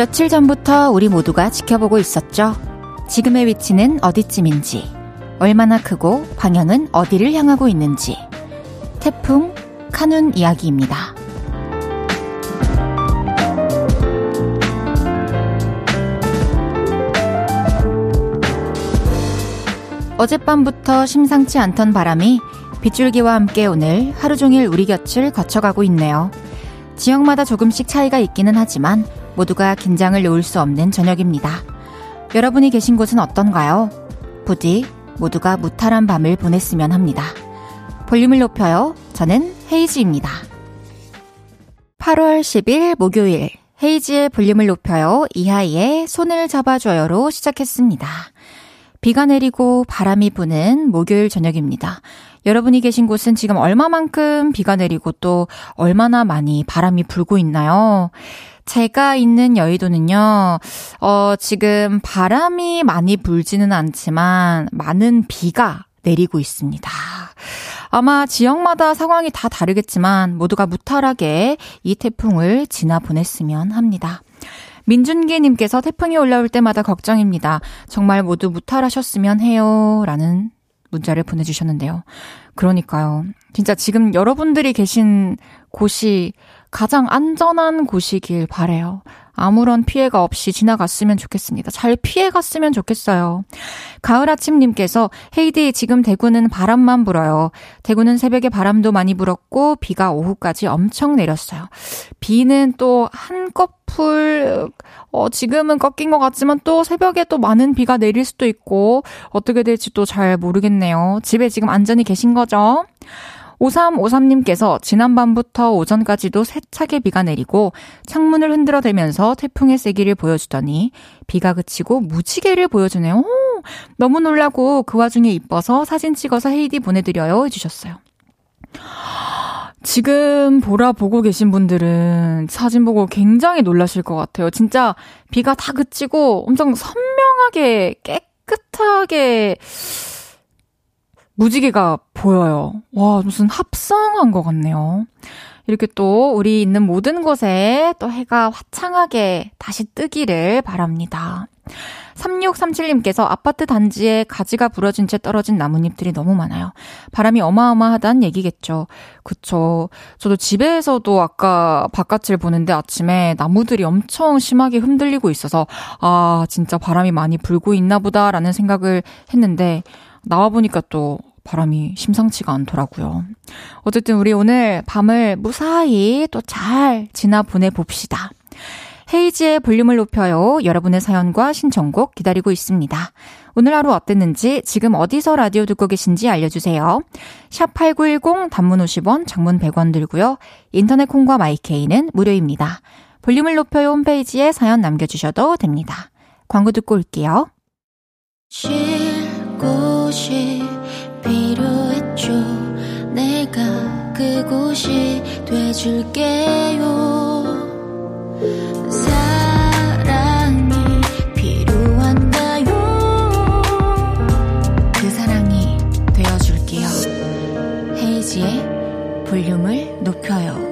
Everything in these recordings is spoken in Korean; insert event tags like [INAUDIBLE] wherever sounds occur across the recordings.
며칠 전부터 우리 모두가 지켜보고 있었죠. 지금의 위치는 어디쯤인지, 얼마나 크고 방향은 어디를 향하고 있는지. 태풍 카눈 이야기입니다. 어젯밤부터 심상치 않던 바람이 빗줄기와 함께 오늘 하루 종일 우리 곁을 거쳐가고 있네요. 지역마다 조금씩 차이가 있기는 하지만 모두가 긴장을 놓을 수 없는 저녁입니다. 여러분이 계신 곳은 어떤가요? 부디 모두가 무탈한 밤을 보냈으면 합니다. 볼륨을 높여요. 저는 헤이즈입니다. 8월 10일 목요일 헤이즈의 볼륨을 높여요. 이하이의 손을 잡아줘요로 시작했습니다. 비가 내리고 바람이 부는 목요일 저녁입니다. 여러분이 계신 곳은 지금 얼마만큼 비가 내리고 또 얼마나 많이 바람이 불고 있나요? 제가 있는 여의도는요, 어, 지금 바람이 많이 불지는 않지만 많은 비가 내리고 있습니다. 아마 지역마다 상황이 다 다르겠지만 모두가 무탈하게 이 태풍을 지나 보냈으면 합니다. 민준기님께서 태풍이 올라올 때마다 걱정입니다. 정말 모두 무탈하셨으면 해요. 라는 문자를 보내주셨는데요. 그러니까요. 진짜 지금 여러분들이 계신 곳이 가장 안전한 곳이길 바래요. 아무런 피해가 없이 지나갔으면 좋겠습니다. 잘 피해갔으면 좋겠어요. 가을 아침님께서 헤이디 지금 대구는 바람만 불어요. 대구는 새벽에 바람도 많이 불었고 비가 오후까지 엄청 내렸어요. 비는 또 한꺼풀 어 지금은 꺾인 것 같지만 또 새벽에 또 많은 비가 내릴 수도 있고 어떻게 될지 또 잘 모르겠네요. 집에 지금 안전히 계신 거죠? 5353님께서 지난밤부터 오전까지도 세차게 비가 내리고 창문을 흔들어 대면서 태풍의 세기를 보여주더니 비가 그치고 무지개를 보여주네요. 오, 너무 놀라고 그 와중에 이뻐서 사진 찍어서 헤이디 보내드려요 해주셨어요. 지금 보라 보고 계신 분들은 사진 보고 굉장히 놀라실 것 같아요. 진짜 비가 다 그치고 엄청 선명하게 깨끗하게 무지개가 보여요. 와, 무슨 합성한 것 같네요. 이렇게 또 우리 있는 모든 곳에 또 해가 화창하게 다시 뜨기를 바랍니다. 3637님께서 아파트 단지에 가지가 부러진 채 떨어진 나뭇잎들이 너무 많아요. 바람이 어마어마하다는 얘기겠죠. 그쵸. 저도 집에서도 아까 바깥을 보는데 아침에 나무들이 엄청 심하게 흔들리고 있어서 아, 진짜 바람이 많이 불고 있나 보다라는 생각을 했는데 나와보니까 또 바람이 심상치가 않더라고요. 어쨌든 우리 오늘 밤을 무사히 또 잘 지나 보내봅시다. 헤이지의 볼륨을 높여요. 여러분의 사연과 신청곡 기다리고 있습니다. 오늘 하루 어땠는지 지금 어디서 라디오 듣고 계신지 알려주세요. 샵 8910 단문 50원, 장문 100원 들고요. 인터넷 콩과 마이케이는 무료입니다. 볼륨을 높여요 홈페이지에 사연 남겨주셔도 됩니다. 광고 듣고 올게요. 필요했죠. 내가 그곳이 돼줄게요. 그 볼륨을 높여요.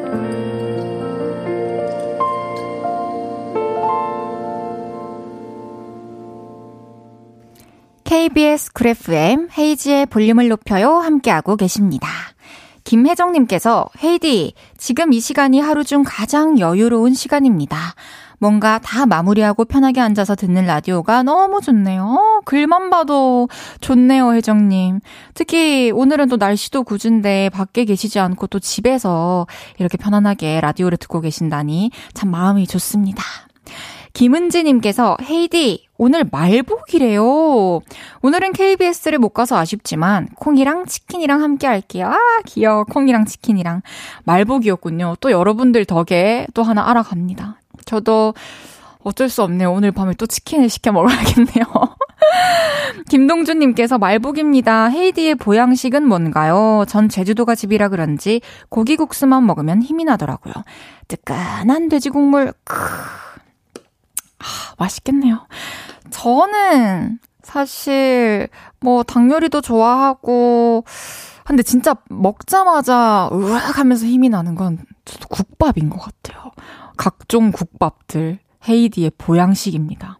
KBS 그래프엠 헤이지의 볼륨을 높여요 함께하고 계십니다. 김혜정님께서 헤이디 지금 이 시간이 하루 중 가장 여유로운 시간입니다. 뭔가 다 마무리하고 편하게 앉아서 듣는 라디오가 너무 좋네요. 어, 글만 봐도 좋네요, 혜정님. 특히 오늘은 또 날씨도 궂은데 밖에 계시지 않고 또 집에서 이렇게 편안하게 라디오를 듣고 계신다니 참 마음이 좋습니다. 김은지님께서 헤이디 오늘 말복이래요. 오늘은 KBS를 못 가서 아쉽지만 콩이랑 치킨이랑 함께 할게요. 아 귀여워 콩이랑 치킨이랑 말복이었군요. 또 여러분들 덕에 또 하나 알아갑니다. 저도 어쩔 수 없네요. 오늘 밤에 또 치킨을 시켜 먹어야겠네요. [LAUGHS] 김동준님께서 말복입니다. 헤이디의 보양식은 뭔가요? 전 제주도가 집이라 그런지 고기국수만 먹으면 힘이 나더라고요. 뜨끈한 돼지 국물, 크. 아, 맛있겠네요. 저는 사실 뭐 닭요리도 좋아하고 근데 진짜 먹자마자 으악 하면서 힘이 나는 건 국밥인 것 같아요. 각종 국밥들. 헤이디의 보양식입니다.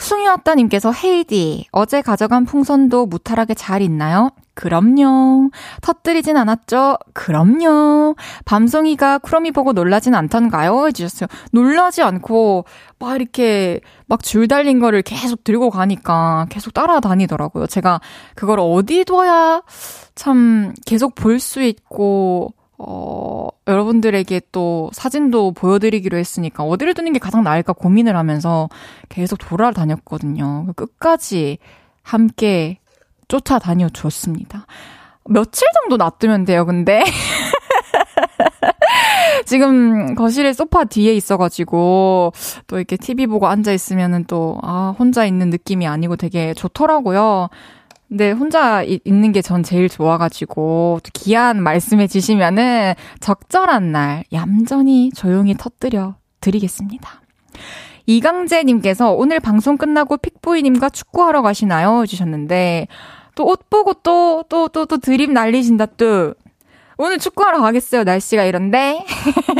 숭이왔다님께서 헤이디, 어제 가져간 풍선도 무탈하게 잘 있나요? 그럼요. 터뜨리진 않았죠? 그럼요. 밤송이가 쿠러미 보고 놀라진 않던가요? 해주셨어요. 놀라지 않고, 막 이렇게, 막 줄 달린 거를 계속 들고 가니까 계속 따라다니더라고요. 제가 그걸 어디 둬야 참 계속 볼 수 있고, 어, 여러분들에게 또 사진도 보여드리기로 했으니까 어디를 두는 게 가장 나을까 고민을 하면서 계속 돌아다녔거든요. 끝까지 함께 쫓아다녀 줬습니다. 며칠 정도 놔두면 돼요, 근데. [LAUGHS] 지금 거실에 소파 뒤에 있어가지고 또 이렇게 TV 보고 앉아있으면은 또, 아, 혼자 있는 느낌이 아니고 되게 좋더라고요. 근데 혼자 있는 게 전 제일 좋아가지고, 귀한 말씀해 주시면은 적절한 날 얌전히 조용히 터뜨려 드리겠습니다. 이강재님께서 오늘 방송 끝나고 픽보이님과 축구하러 가시나요? 해주셨는데, 또 옷 보고 또, 또, 또, 또 드립 날리신다, 또. 오늘 축구하러 가겠어요. 날씨가 이런데.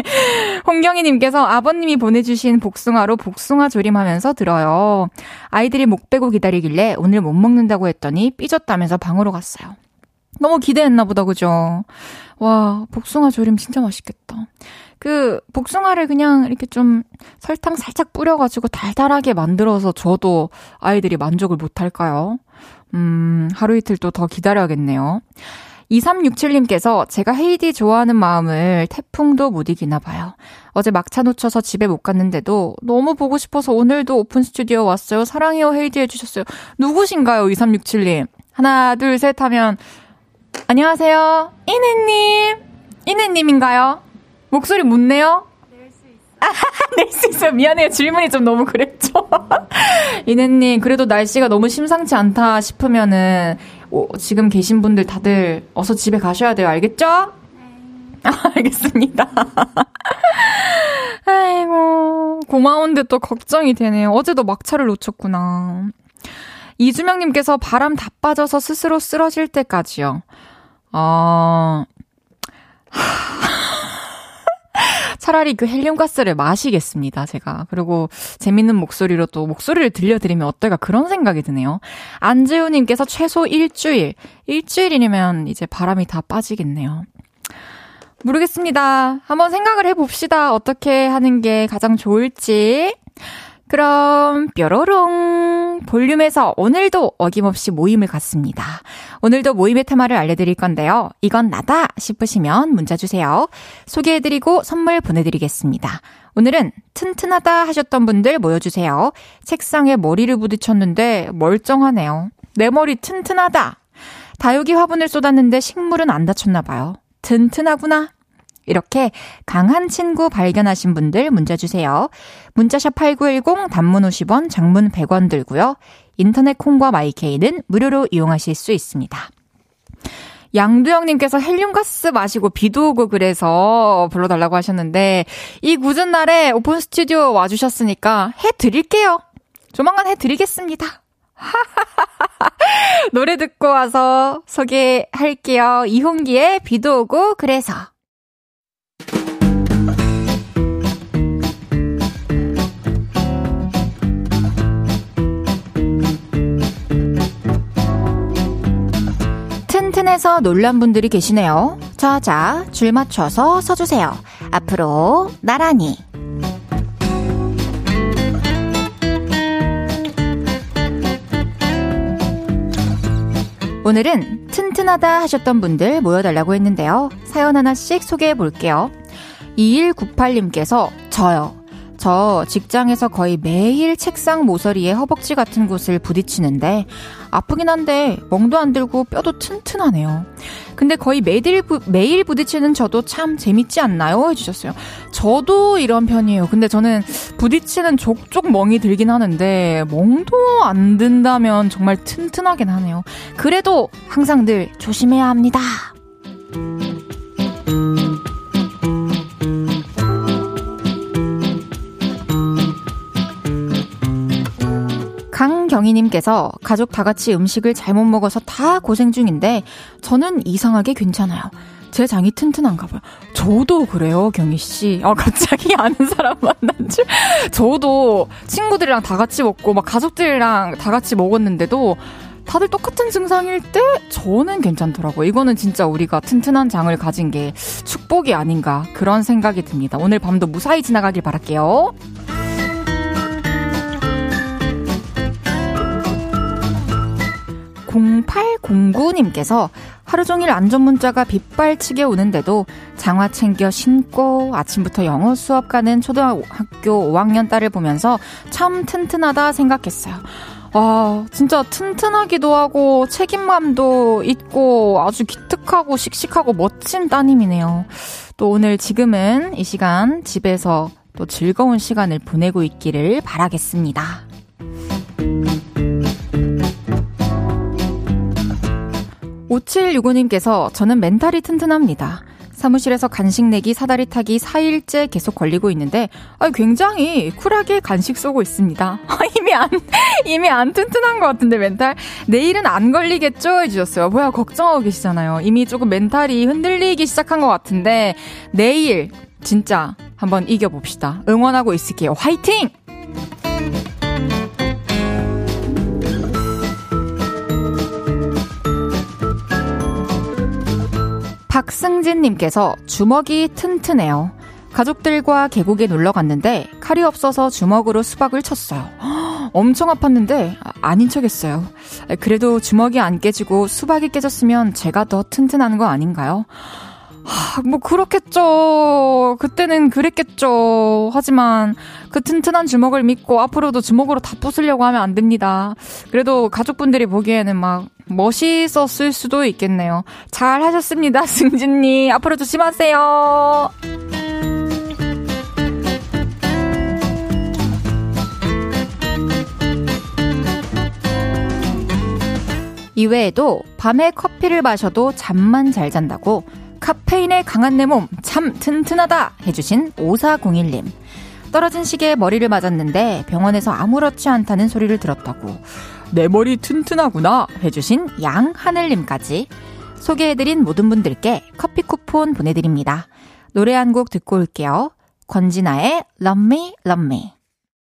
[LAUGHS] 홍경희님께서 아버님이 보내주신 복숭아로 복숭아 조림하면서 들어요. 아이들이 목 빼고 기다리길래 오늘 못 먹는다고 했더니 삐졌다면서 방으로 갔어요. 너무 기대했나 보다, 그죠? 와, 복숭아 조림 진짜 맛있겠다. 그, 복숭아를 그냥 이렇게 좀 설탕 살짝 뿌려가지고 달달하게 만들어서 저도 아이들이 만족을 못할까요? 음, 하루 이틀 또 더 기다려야겠네요. 2367님께서 제가 헤이디 좋아하는 마음을 태풍도 못 이기나 봐요. 어제 막차 놓쳐서 집에 못 갔는데도 너무 보고 싶어서 오늘도 오픈 스튜디오 왔어요. 사랑해요 헤이디 해주셨어요. 누구신가요 2367님? 하나 둘 셋 하면 안녕하세요 이네님 이네님인가요? 목소리 묻네요? 낼수 있어요. [LAUGHS] 미안해요. 질문이 좀 너무 그랬죠. [LAUGHS] 이네님, 그래도 날씨가 너무 심상치 않다 싶으면은, 오, 지금 계신 분들 다들 어서 집에 가셔야 돼요. 알겠죠? 네. [LAUGHS] 알겠습니다. [LAUGHS] 아이고, 고마운데 또 걱정이 되네요. 어제도 막차를 놓쳤구나. 이주명님께서 바람 다 빠져서 스스로 쓰러질 때까지요. 어, 차라리 그 헬륨가스를 마시겠습니다, 제가. 그리고 재밌는 목소리로 또 목소리를 들려드리면 어떨까 그런 생각이 드네요. 안재우님께서 최소 일주일, 일주일이면 이제 바람이 다 빠지겠네요. 모르겠습니다. 한번 생각을 해봅시다. 어떻게 하는 게 가장 좋을지. 그럼 뾰로롱 볼륨에서 오늘도 어김없이 모임을 갖습니다. 오늘도 모임의 테마를 알려드릴 건데요. 이건 나다 싶으시면 문자 주세요. 소개해드리고 선물 보내드리겠습니다. 오늘은 튼튼하다 하셨던 분들 모여주세요. 책상에 머리를 부딪혔는데 멀쩡하네요. 내 머리 튼튼하다. 다육이 화분을 쏟았는데 식물은 안 다쳤나 봐요. 튼튼하구나. 이렇게 강한 친구 발견하신 분들 문자 주세요. 문자샵 8910 단문 50원, 장문 100원 들고요. 인터넷 콩과 마이케이는 무료로 이용하실 수 있습니다. 양두영님께서 헬륨가스 마시고 비도 오고 그래서 불러달라고 하셨는데 이 궂은 날에 오픈 스튜디오 와주셨으니까 해드릴게요. 조만간 해드리겠습니다. [LAUGHS] 노래 듣고 와서 소개할게요. 이홍기의 비도 오고 그래서. 튼튼해서 놀란 분들이 계시네요. 자 자, 줄 맞춰서 서주세요. 앞으로 나란히. 오늘은 튼튼하다 하셨던 분들 모여달라고 했는데요. 사연 하나씩 소개해 볼게요. 2198님께서 저요. 저 직장에서 거의 매일 책상 모서리에 허벅지 같은 곳을 부딪히는데 아프긴 한데 멍도 안 들고 뼈도 튼튼하네요. 근데 거의 매일, 부, 매일 부딪히는 저도 참 재밌지 않나요? 해주셨어요. 저도 이런 편이에요. 근데 저는 부딪히는 족족 멍이 들긴 하는데 멍도 안 든다면 정말 튼튼하긴 하네요. 그래도 항상 늘 조심해야 합니다. 강경희님께서 가족 다 같이 음식을 잘못 먹어서 다 고생 중인데 저는 이상하게 괜찮아요. 제 장이 튼튼한가 봐요. 저도 그래요, 경희 씨. 아, 갑자기 [LAUGHS] 아는 사람 만난 줄. 저도 친구들이랑 다 같이 먹고, 막 가족들이랑 다 같이 먹었는데도 다들 똑같은 증상일 때 저는 괜찮더라고요. 이거는 진짜 우리가 튼튼한 장을 가진 게 축복이 아닌가 그런 생각이 듭니다. 오늘 밤도 무사히 지나가길 바랄게요. 0809님께서 하루 종일 안전 문자가 빗발치게 오는데도 장화 챙겨 신고 아침부터 영어 수업 가는 초등학교 5학년 딸을 보면서 참 튼튼하다 생각했어요. 와, 진짜 튼튼하기도 하고 책임감도 있고 아주 기특하고 씩씩하고 멋진 따님이네요. 또 오늘 지금은 이 시간 집에서 또 즐거운 시간을 보내고 있기를 바라겠습니다. 5765님께서 저는 멘탈이 튼튼합니다. 사무실에서 간식 내기 사다리 타기 4일째 계속 걸리고 있는데 아, 굉장히 쿨하게 간식 쏘고 있습니다. 아, [LAUGHS] 이미 안 이미 안 튼튼한 것 같은데 멘탈 내일은 안 걸리겠죠 해주셨어요. 뭐야 걱정하고 계시잖아요. 이미 조금 멘탈이 흔들리기 시작한 것 같은데 내일 진짜 한번 이겨봅시다. 응원하고 있을게요. 화이팅! 박승진님께서 주먹이 튼튼해요. 가족들과 계곡에 놀러 갔는데 칼이 없어서 주먹으로 수박을 쳤어요. 엄청 아팠는데 아닌 척했어요. 그래도 주먹이 안 깨지고 수박이 깨졌으면 제가 더 튼튼한 거 아닌가요? 하, 뭐 그렇겠죠. 그때는 그랬겠죠. 하지만 그 튼튼한 주먹을 믿고 앞으로도 주먹으로 다 부수려고 하면 안 됩니다. 그래도 가족분들이 보기에는 막 멋있었을 수도 있겠네요. 잘 하셨습니다, [LAUGHS] 승진님. 앞으로 조심하세요. 이외에도 밤에 커피를 마셔도 잠만 잘 잔다고 카페인에 강한 내몸참 튼튼하다 해주신 5401님. 떨어진 시계에 머리를 맞았는데 병원에서 아무렇지 않다는 소리를 들었다고 내 머리 튼튼하구나 해주신 양하늘님까지 소개해드린 모든 분들께 커피 쿠폰 보내드립니다. 노래 한 곡 듣고 올게요. 권진아의 Love Me, Love Me.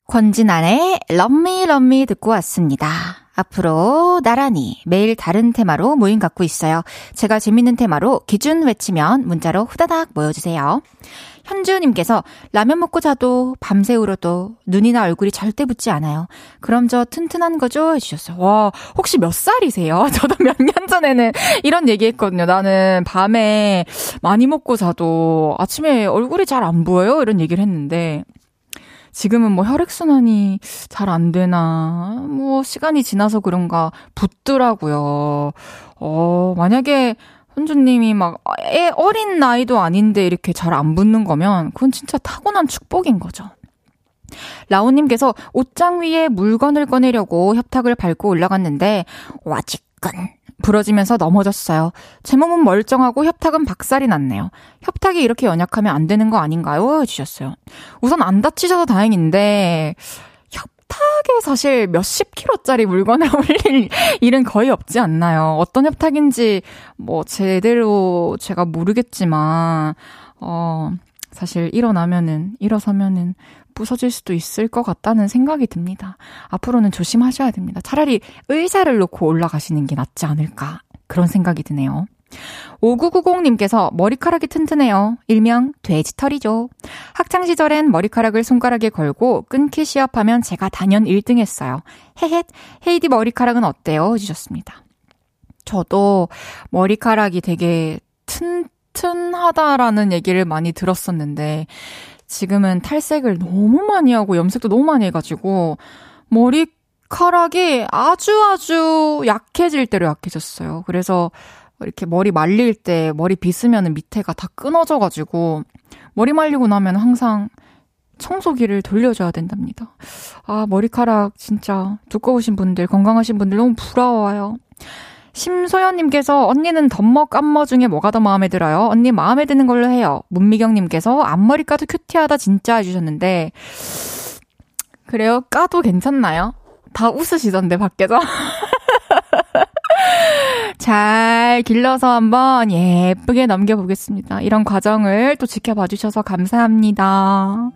권진아의 Love Me, Love Me 듣고 왔습니다. 앞으로 나란히 매일 다른 테마로 모임 갖고 있어요. 제가 재밌는 테마로 기준 외치면 문자로 후다닥 모여주세요. 현주님께서 라면 먹고 자도 밤새 울어도 눈이나 얼굴이 절대 붓지 않아요. 그럼 저 튼튼한 거죠? 해주셨어요. 와, 혹시 몇 살이세요? [LAUGHS] 저도 몇 년 전에는 이런 얘기 했거든요. 나는 밤에 많이 먹고 자도 아침에 얼굴이 잘 안 보여요? 이런 얘기를 했는데 지금은 뭐 혈액순환이 잘 안 되나, 뭐 시간이 지나서 그런가 붓더라고요. 어, 만약에 혼주님이 막, 애 어린 나이도 아닌데 이렇게 잘 안 붙는 거면 그건 진짜 타고난 축복인 거죠. 라오님께서 옷장 위에 물건을 꺼내려고 협탁을 밟고 올라갔는데, 와지끈 부러지면서 넘어졌어요. 제 몸은 멀쩡하고 협탁은 박살이 났네요. 협탁이 이렇게 연약하면 안 되는 거 아닌가요? 해주셨어요. 우선 안 다치셔서 다행인데, 협탁에 사실 몇십 킬로짜리 물건을 [LAUGHS] 올릴 일은 거의 없지 않나요? 어떤 협탁인지 뭐 제대로 제가 모르겠지만, 어, 사실 일어나면은, 일어서면은 부서질 수도 있을 것 같다는 생각이 듭니다. 앞으로는 조심하셔야 됩니다. 차라리 의자를 놓고 올라가시는 게 낫지 않을까. 그런 생각이 드네요. 5990님께서 머리카락이 튼튼해요. 일명 돼지털이죠. 학창시절엔 머리카락을 손가락에 걸고 끊기 시합하면 제가 단연 1등 했어요. 헤헷, 헤이디 머리카락은 어때요? 해주셨습니다. 저도 머리카락이 되게 튼튼하다라는 얘기를 많이 들었었는데, 지금은 탈색을 너무 많이 하고 염색도 너무 많이 해가지고 머리카락이 아주 아주 약해질 대로 약해졌어요. 그래서 이렇게 머리 말릴 때 머리 빗으면 밑에가 다 끊어져가지고 머리 말리고 나면 항상 청소기를 돌려줘야 된답니다. 아, 머리카락 진짜 두꺼우신 분들, 건강하신 분들 너무 부러워요. 심소연님께서 언니는 덤머 깜머 중에 뭐가 더 마음에 들어요? 언니 마음에 드는 걸로 해요. 문미경님께서 앞머리 까도 큐티하다 진짜 해주셨는데 그래요? 까도 괜찮나요? 다 웃으시던데 밖에서 [LAUGHS] 잘 길러서 한번 예쁘게 넘겨보겠습니다. 이런 과정을 또 지켜봐 주셔서 감사합니다.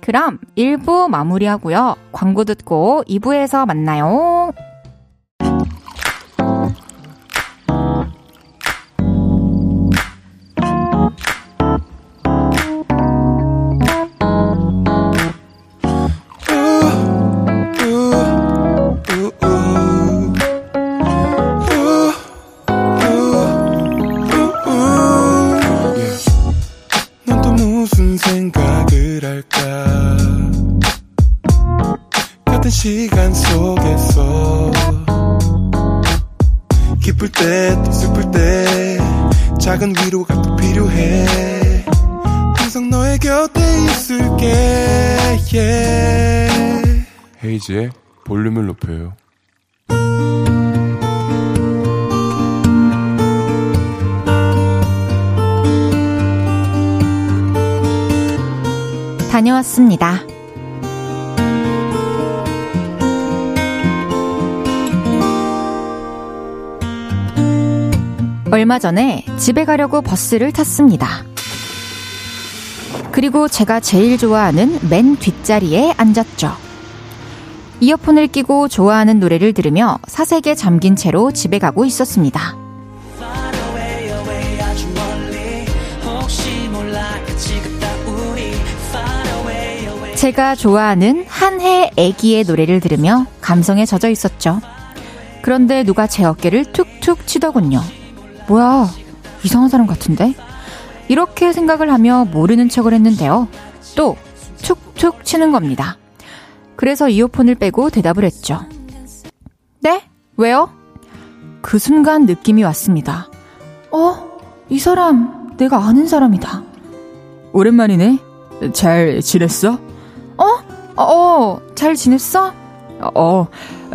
그럼 1부 마무리하고요. 광고 듣고 2부에서 만나요. 헤이지의 볼륨을 높여요. 다녀왔습니다. 얼마 전에 집에 가려고 버스를 탔습니다. 그리고 제가 제일 좋아하는 맨 뒷자리에 앉았죠. 이어폰을 끼고 좋아하는 노래를 들으며 사색에 잠긴 채로 집에 가고 있었습니다. 제가 좋아하는 한해 애기의 노래를 들으며 감성에 젖어 있었죠. 그런데 누가 제 어깨를 툭툭 치더군요. 뭐야, 이상한 사람 같은데? 이렇게 생각을 하며 모르는 척을 했는데요. 또 툭툭 치는 겁니다. 그래서 이어폰을 빼고 대답을 했죠. 네? 왜요? 그 순간 느낌이 왔습니다. 어, 이 사람, 내가 아는 사람이다. 오랜만이네. 잘 지냈어? 어? 어, 어 잘 지냈어? 어,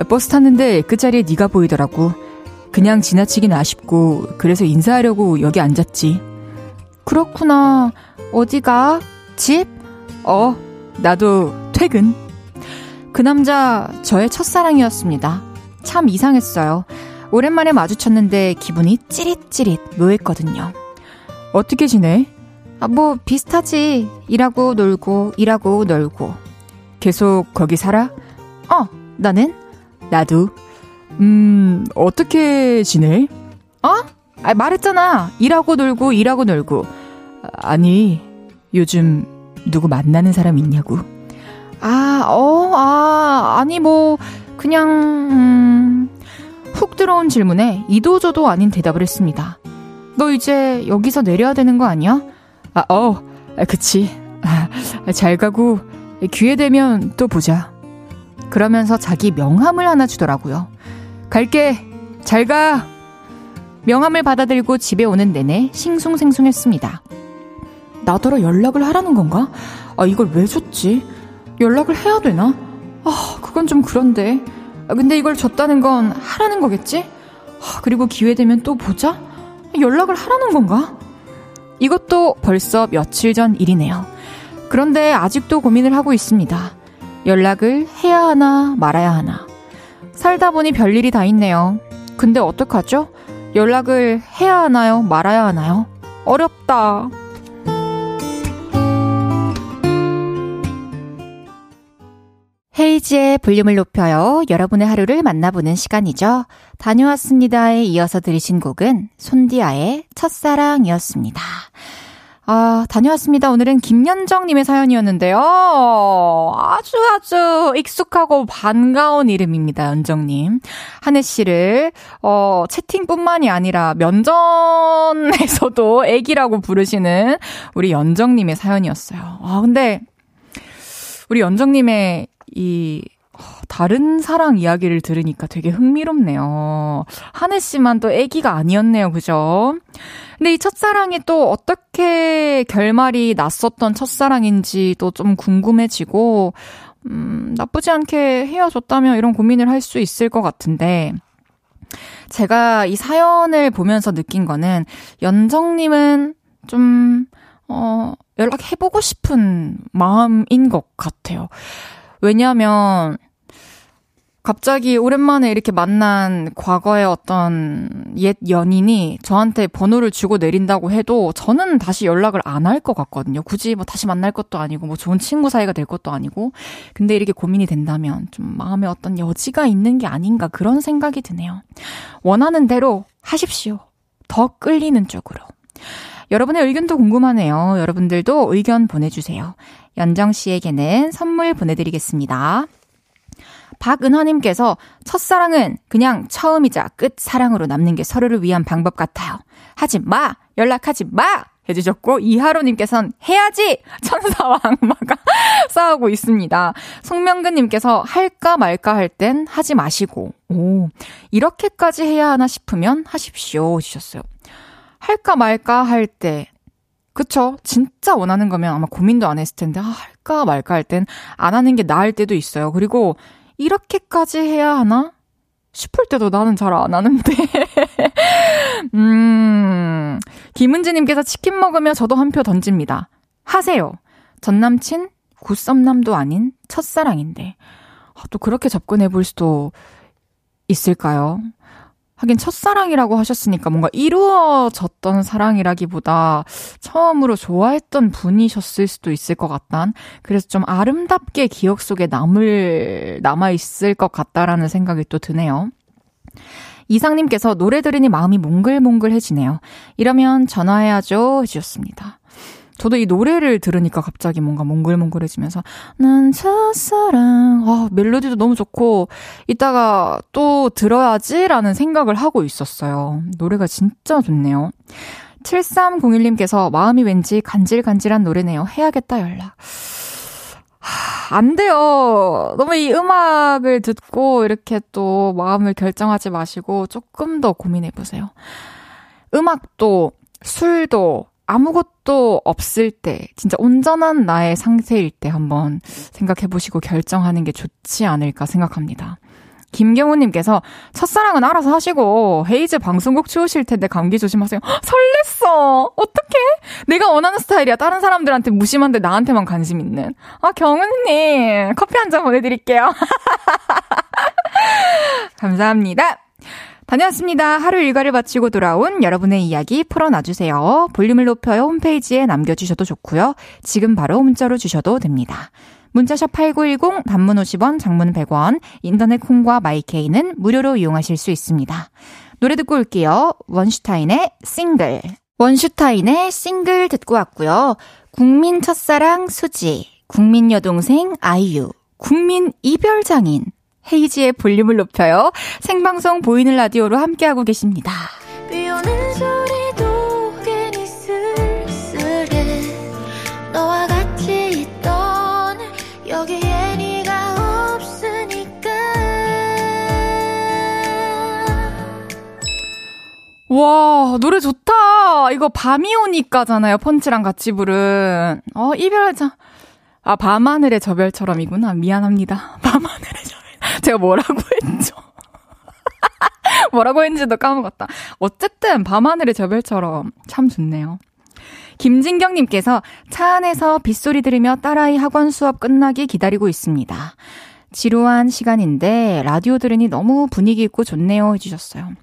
버스 탔는데 끝자리에 네가 보이더라고. 그냥 지나치긴 아쉽고 그래서 인사하려고 여기 앉았지. 그렇구나. 어디가? 집? 어, 나도 퇴근. 그 남자 저의 첫사랑이었습니다. 참 이상했어요. 오랜만에 마주쳤는데 기분이 찌릿찌릿 묘했거든요. 어떻게 지내? 아, 뭐 비슷하지. 일하고 놀고 일하고 놀고. 계속 거기 살아? 어, 나는? 나도. 음, 어떻게 지내? 어? 아, 말했잖아. 일하고 놀고 일하고 놀고. 아니, 요즘 누구 만나는 사람 있냐고. 아, 어, 아, 아니, 뭐, 그냥, 음, 훅 들어온 질문에 이도저도 아닌 대답을 했습니다. 너 이제 여기서 내려야 되는 거 아니야? 아, 어, 아, 그치. 아, 잘 가고, 기회 되면 또 보자. 그러면서 자기 명함을 하나 주더라고요. 갈게. 잘 가. 명함을 받아들고 집에 오는 내내 싱숭생숭했습니다. 나더러 연락을 하라는 건가? 아, 이걸 왜 줬지? 연락을 해야 되나? 아, 그건 좀 그런데. 아, 근데 이걸 줬다는 건 하라는 거겠지? 아, 그리고 기회 되면 또 보자? 연락을 하라는 건가? 이것도 벌써 며칠 전 일이네요. 그런데 아직도 고민을 하고 있습니다. 연락을 해야 하나 말아야 하나. 살다 보니 별일이 다 있네요. 근데 어떡하죠? 연락을 해야 하나요? 말아야 하나요? 어렵다. 헤이지의 볼륨을 높여요. 여러분의 하루를 만나보는 시간이죠. 다녀왔습니다에 이어서 들으신 곡은 손디아의 첫사랑이었습니다. 아, 다녀왔습니다. 오늘은 김연정님의 사연이었는데요. 아주 아주 익숙하고 반가운 이름입니다, 연정님. 한혜 씨를, 어, 채팅뿐만이 아니라 면전에서도 [LAUGHS] 애기라고 부르시는 우리 연정님의 사연이었어요. 아, 근데, 우리 연정님의 이 다른 사랑 이야기를 들으니까 되게 흥미롭네요. 한혜 씨만 또 애기가 아니었네요. 그죠? 근데 이 첫사랑이 또 어떻게 결말이 났었던 첫사랑인지 또좀 궁금해지고, 음, 나쁘지 않게 헤어졌다면 이런 고민을 할 수 있을 것 같은데, 제가 이 사연을 보면서 느낀 거는, 연정님은 좀, 어, 연락해보고 싶은 마음인 것 같아요. 왜냐면, 갑자기 오랜만에 이렇게 만난 과거의 어떤 옛 연인이 저한테 번호를 주고 내린다고 해도 저는 다시 연락을 안 할 것 같거든요. 굳이 뭐 다시 만날 것도 아니고 뭐 좋은 친구 사이가 될 것도 아니고. 근데 이렇게 고민이 된다면 좀 마음에 어떤 여지가 있는 게 아닌가 그런 생각이 드네요. 원하는 대로 하십시오. 더 끌리는 쪽으로. 여러분의 의견도 궁금하네요. 여러분들도 의견 보내주세요. 연정 씨에게는 선물 보내드리겠습니다. 박은화님께서 첫사랑은 그냥 처음이자 끝 사랑으로 남는 게 서로를 위한 방법 같아요. 하지 마! 연락하지 마! 해주셨고, 이하로님께서는 해야지! [LAUGHS] 천사와 악마가 [LAUGHS] 싸우고 있습니다. 송명근님께서 할까 말까 할 땐 하지 마시고, 오, 이렇게까지 해야 하나 싶으면 하십시오. 주셨어요. 할까 말까 할 때, 그쵸. 진짜 원하는 거면 아마 고민도 안 했을 텐데, 아, 할까 말까 할 땐 안 하는 게 나을 때도 있어요. 그리고 이렇게까지 해야 하나? 싶을 때도 나는 잘 안 하는데. [LAUGHS] 음, 김은지님께서 치킨 먹으며 저도 한 표 던집니다. 하세요. 전 남친, 굿썸남도 아닌 첫사랑인데. 아, 또 그렇게 접근해 볼 수도 있을까요? 하긴 첫사랑이라고 하셨으니까 뭔가 이루어졌던 사랑이라기보다 처음으로 좋아했던 분이셨을 수도 있을 것 같단. 그래서 좀 아름답게 기억 속에 남을, 남아있을 것 같다라는 생각이 또 드네요. 이상님께서 노래 들으니 마음이 몽글몽글해지네요. 이러면 전화해야죠. 해주셨습니다. 저도 이 노래를 들으니까 갑자기 뭔가 몽글몽글해지면서 난 첫사랑 아, 멜로디도 너무 좋고 이따가 또 들어야지라는 생각을 하고 있었어요. 노래가 진짜 좋네요. 7301님께서 마음이 왠지 간질간질한 노래네요. 해야겠다 연락. 하, 안 돼요. 너무 이 음악을 듣고 이렇게 또 마음을 결정하지 마시고 조금 더 고민해 보세요. 음악도 술도 아무것도 없을 때, 진짜 온전한 나의 상태일 때 한번 생각해 보시고 결정하는 게 좋지 않을까 생각합니다. 김경우님께서 첫사랑은 알아서 하시고 헤이즈 방송국 추우실 텐데 감기 조심하세요. 헉, 설렜어. 어떡해? 내가 원하는 스타일이야. 다른 사람들한테 무심한데 나한테만 관심 있는. 아 경우님 커피 한 잔 보내드릴게요. [LAUGHS] 감사합니다. 다녀왔습니다. 하루 일과를 마치고 돌아온 여러분의 이야기 풀어놔주세요. 볼륨을 높여요 홈페이지에 남겨주셔도 좋고요. 지금 바로 문자로 주셔도 됩니다. 문자샵 8910 단문 50원 장문 100원 인터넷 콩과 마이케이는 무료로 이용하실 수 있습니다. 노래 듣고 올게요. 원슈타인의 싱글 원슈타인의 싱글 듣고 왔고요. 국민 첫사랑 수지 국민 여동생 아이유 국민 이별장인 헤이지의 볼륨을 높여요. 생방송 보이는 라디오로 함께하고 계십니다. 와, 노래 좋다. 이거 밤이 오니까잖아요. 펀치랑 같이 부른. 어, 이별자. 아, 밤하늘의 저별처럼이구나. 미안합니다. [LAUGHS] 밤하늘의 저별. [LAUGHS] 제가 뭐라고 했죠? [LAUGHS] 뭐라고 했는지도 까먹었다. 어쨌든 밤하늘의 저별처럼 참 좋네요. 김진경님께서 차 안에서 빗소리 들으며 딸아이 학원 수업 끝나기 기다리고 있습니다. 지루한 시간인데 라디오 들으니 너무 분위기 있고 좋네요 해주셨어요.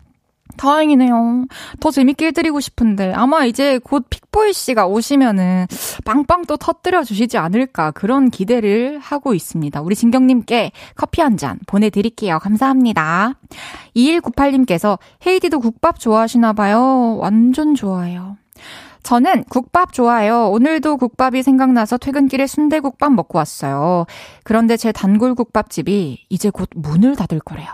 다행이네요. 더 재밌게 해드리고 싶은데 아마 이제 곧 픽보이 씨가 오시면은 빵빵 또 터뜨려 주시지 않을까 그런 기대를 하고 있습니다. 우리 진경님께 커피 한 잔 보내드릴게요. 감사합니다. 2198님께서 헤이디도 국밥 좋아하시나 봐요. 완전 좋아해요. 저는 국밥 좋아해요. 오늘도 국밥이 생각나서 퇴근길에 순대국밥 먹고 왔어요. 그런데 제 단골 국밥집이 이제 곧 문을 닫을 거래요.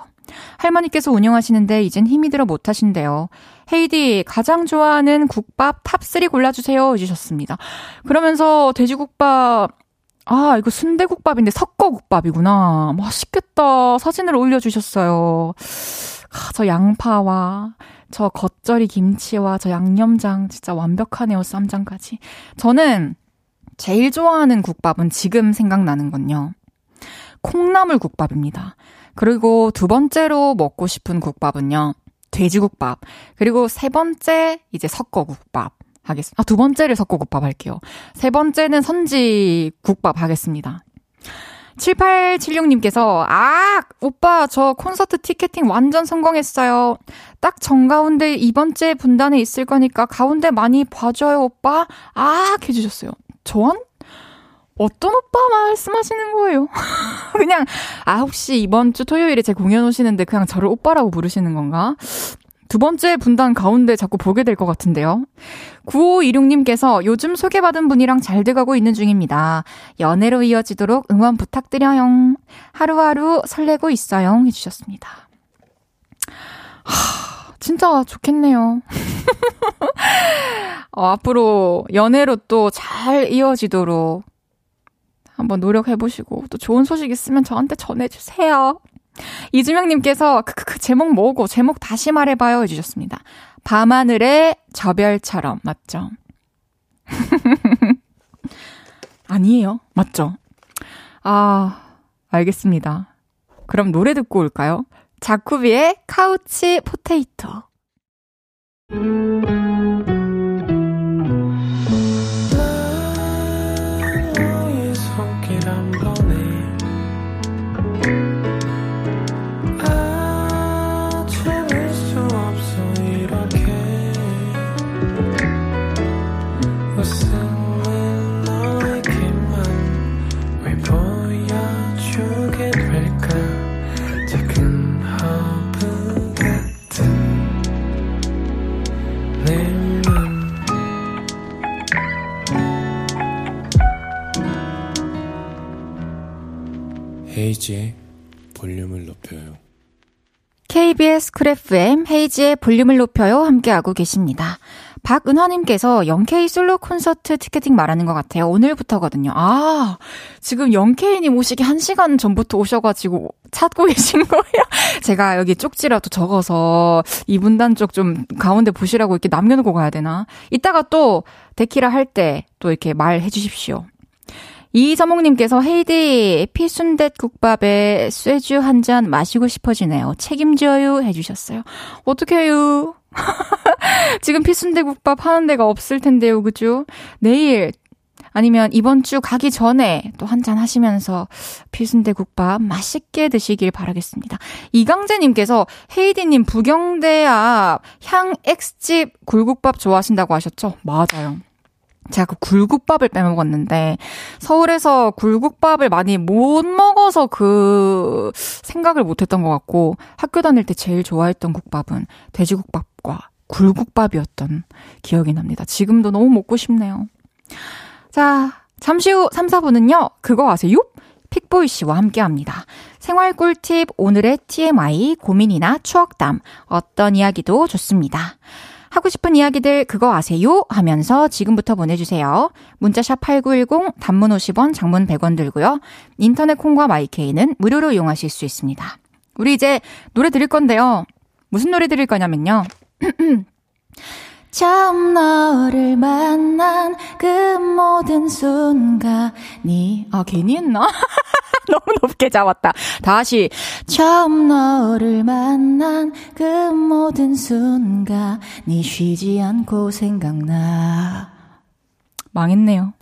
할머니께서 운영하시는데 이젠 힘이 들어 못하신대요. 헤이디 가장 좋아하는 국밥 top3 골라주세요 해주셨습니다. 그러면서 돼지국밥 아 이거 순대국밥인데 섞어국밥이구나. 맛있겠다. 사진을 올려주셨어요. 아, 저 양파와 저 겉절이 김치와 저 양념장 진짜 완벽하네요. 쌈장까지. 저는 제일 좋아하는 국밥은 지금 생각나는 건요. 콩나물 국밥입니다. 그리고 두 번째로 먹고 싶은 국밥은요. 돼지국밥. 그리고 세 번째 이제 석거국밥 하겠습니다. 아, 두 번째를 석거국밥 할게요. 세 번째는 선지국밥 하겠습니다. 7876님께서, 아, 오빠, 저 콘서트 티켓팅 완전 성공했어요. 딱 정가운데 이번 주에 분단에 있을 거니까 가운데 많이 봐줘요, 오빠. 아, 해주셨어요. 전? 어떤 오빠 말씀하시는 거예요? [LAUGHS] 그냥, 아, 혹시 이번 주 토요일에 제 공연 오시는데 그냥 저를 오빠라고 부르시는 건가? 두 번째 분단 가운데 자꾸 보게 될 것 같은데요. 9526님께서 요즘 소개받은 분이랑 잘 돼가고 있는 중입니다. 연애로 이어지도록 응원 부탁드려요. 하루하루 설레고 있어요. 해주셨습니다. 하, 진짜 좋겠네요. [LAUGHS] 어, 앞으로 연애로 또 잘 이어지도록 한번 노력해 보시고 또 좋은 소식 있으면 저한테 전해 주세요. 이주명 님께서 크크크 제목 뭐고 제목 다시 말해 봐요 해 주셨습니다. 밤하늘의 저별처럼 맞죠? [LAUGHS] 아니에요. 맞죠? 아 알겠습니다. 그럼 노래 듣고 올까요? 자쿠비의 카우치 포테이토. 헤이즈의 볼륨을 높여요. KBS 쿨 FM 헤이즈의 볼륨을 높여요 함께하고 계십니다. 박은화님께서 영케이 솔로 콘서트 티켓팅 말하는 것 같아요. 오늘부터거든요. 아, 지금 영케이님 오시기 1시간 전부터 오셔가지고 찾고 [LAUGHS] 계신 거예요? 제가 여기 쪽지라도 적어서 이분단 쪽 좀 가운데 보시라고 이렇게 남겨놓고 가야 되나? 이따가 또 데키라 할 때 또 이렇게 말해 주십시오. 이서몽님께서 헤이디 피순댓 국밥에 쇠주 한 잔 마시고 싶어지네요. 책임져요 해주셨어요. 어떡해요. [LAUGHS] 지금 피순대 국밥 하는 데가 없을 텐데요, 그죠? 내일 아니면 이번 주 가기 전에 또 한 잔 하시면서 피순대 국밥 맛있게 드시길 바라겠습니다. 이강재님께서 헤이디님 부경대 앞 향X집 굴국밥 좋아하신다고 하셨죠? 맞아요. 제가 그 굴국밥을 빼먹었는데 서울에서 굴국밥을 많이 못 먹어서 그 생각을 못 했던 것 같고 학교 다닐 때 제일 좋아했던 국밥은 돼지국밥과 굴국밥이었던 기억이 납니다. 지금도 너무 먹고 싶네요. 자, 잠시 후 3, 4분은요. 그거 아세요? 픽보이 씨와 함께 합니다. 생활 꿀팁, 오늘의 TMI, 고민이나 추억담, 어떤 이야기도 좋습니다. 하고 싶은 이야기들 그거 아세요? 하면서 지금부터 보내주세요. 문자샵 8910 단문 50원 장문 100원 들고요. 인터넷 콩과 마이케이는 무료로 이용하실 수 있습니다. 우리 이제 노래 들을 건데요. 무슨 노래 들을 거냐면요. [CLEARS THROAT] 처음 너를 만난 그 모든 순간이 아 괜히 했나? [LAUGHS] 너무 높게 잡았다. 다시 처음 너를 만난 그 모든 순간이 쉬지 않고 생각나. 망했네요.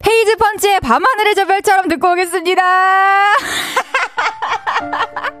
페이즈 펀치의 밤하늘의 저 별처럼 듣고 오겠습니다. [LAUGHS]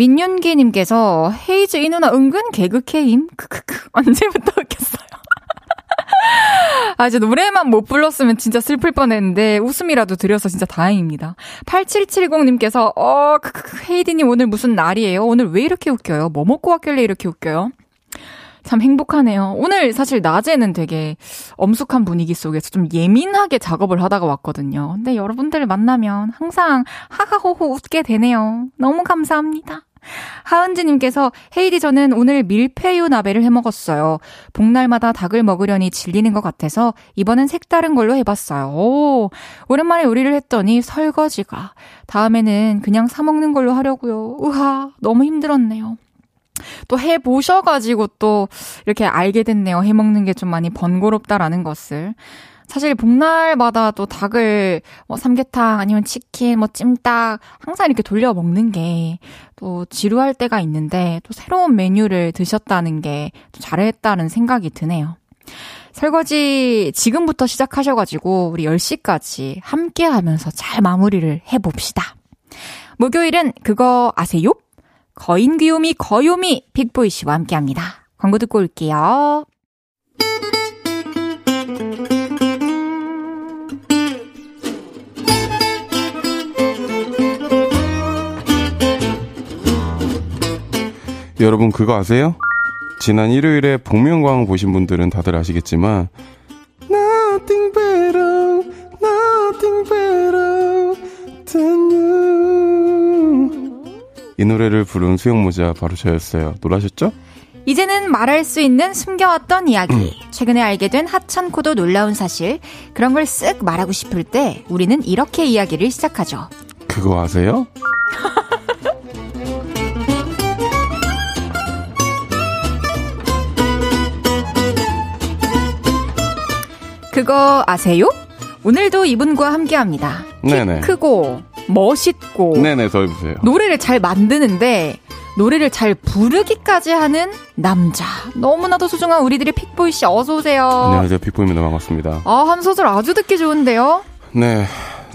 민윤기님께서 헤이즈 이 누나 은근 개그 케임? 크크크. [LAUGHS] 언제부터 웃겼어요? [LAUGHS] 아, 이제 노래만 못 불렀으면 진짜 슬플 뻔 했는데, 웃음이라도 드려서 진짜 다행입니다. 8770님께서, 어, 크크크, 헤이디님 오늘 무슨 날이에요? 오늘 왜 이렇게 웃겨요? 뭐 먹고 왔길래 이렇게 웃겨요? 참 행복하네요. 오늘 사실 낮에는 되게 엄숙한 분위기 속에서 좀 예민하게 작업을 하다가 왔거든요. 근데 여러분들을 만나면 항상 하하호호 웃게 되네요. 너무 감사합니다. 하은지님께서 헤이디 저는 오늘 밀푀유 나베를 해 먹었어요. 복날마다 닭을 먹으려니 질리는 것 같아서 이번엔 색다른 걸로 해봤어요. 오, 오랜만에 요리를 했더니 설거지가 다음에는 그냥 사 먹는 걸로 하려고요. 우와 너무 힘들었네요. 또 해보셔가지고 또 이렇게 알게 됐네요. 해 먹는 게 좀 많이 번거롭다라는 것을. 사실 복날마다 또 닭을 뭐 삼계탕 아니면 치킨 뭐 찜닭 항상 이렇게 돌려 먹는 게 또 지루할 때가 있는데 또 새로운 메뉴를 드셨다는 게 또 잘했다는 생각이 드네요. 설거지 지금부터 시작하셔가지고 우리 10시까지 함께 하면서 잘 마무리를 해봅시다. 목요일은 그거 아세요? 거인 귀요미 거요미 빅보이 씨와 함께 합니다. 광고 듣고 올게요. 여러분 그거 아세요? 지난 일요일에 복면가왕 보신 분들은 다들 아시겠지만 Nothing better, nothing better than you 이 노래를 부른 수영모자 바로 저였어요. 놀라셨죠? 이제는 말할 수 있는 숨겨왔던 이야기. 최근에 알게 된 하찮고도 놀라운 사실. 그런 걸 쓱 말하고 싶을 때 우리는 이렇게 이야기를 시작하죠. 그거 아세요? [LAUGHS] 그거 아세요? 오늘도 이분과 함께 합니다. 키 네네. 크고 멋있고 네네 더 해보세요. 노래를 잘 만드는데 노래를 잘 부르기까지 하는 남자. 너무나도 소중한 우리들의 픽보이 씨 어서 오세요. 안녕하세요 빅보입니다. 반갑습니다. 아, 한 소절 아주 듣기 좋은데요. 네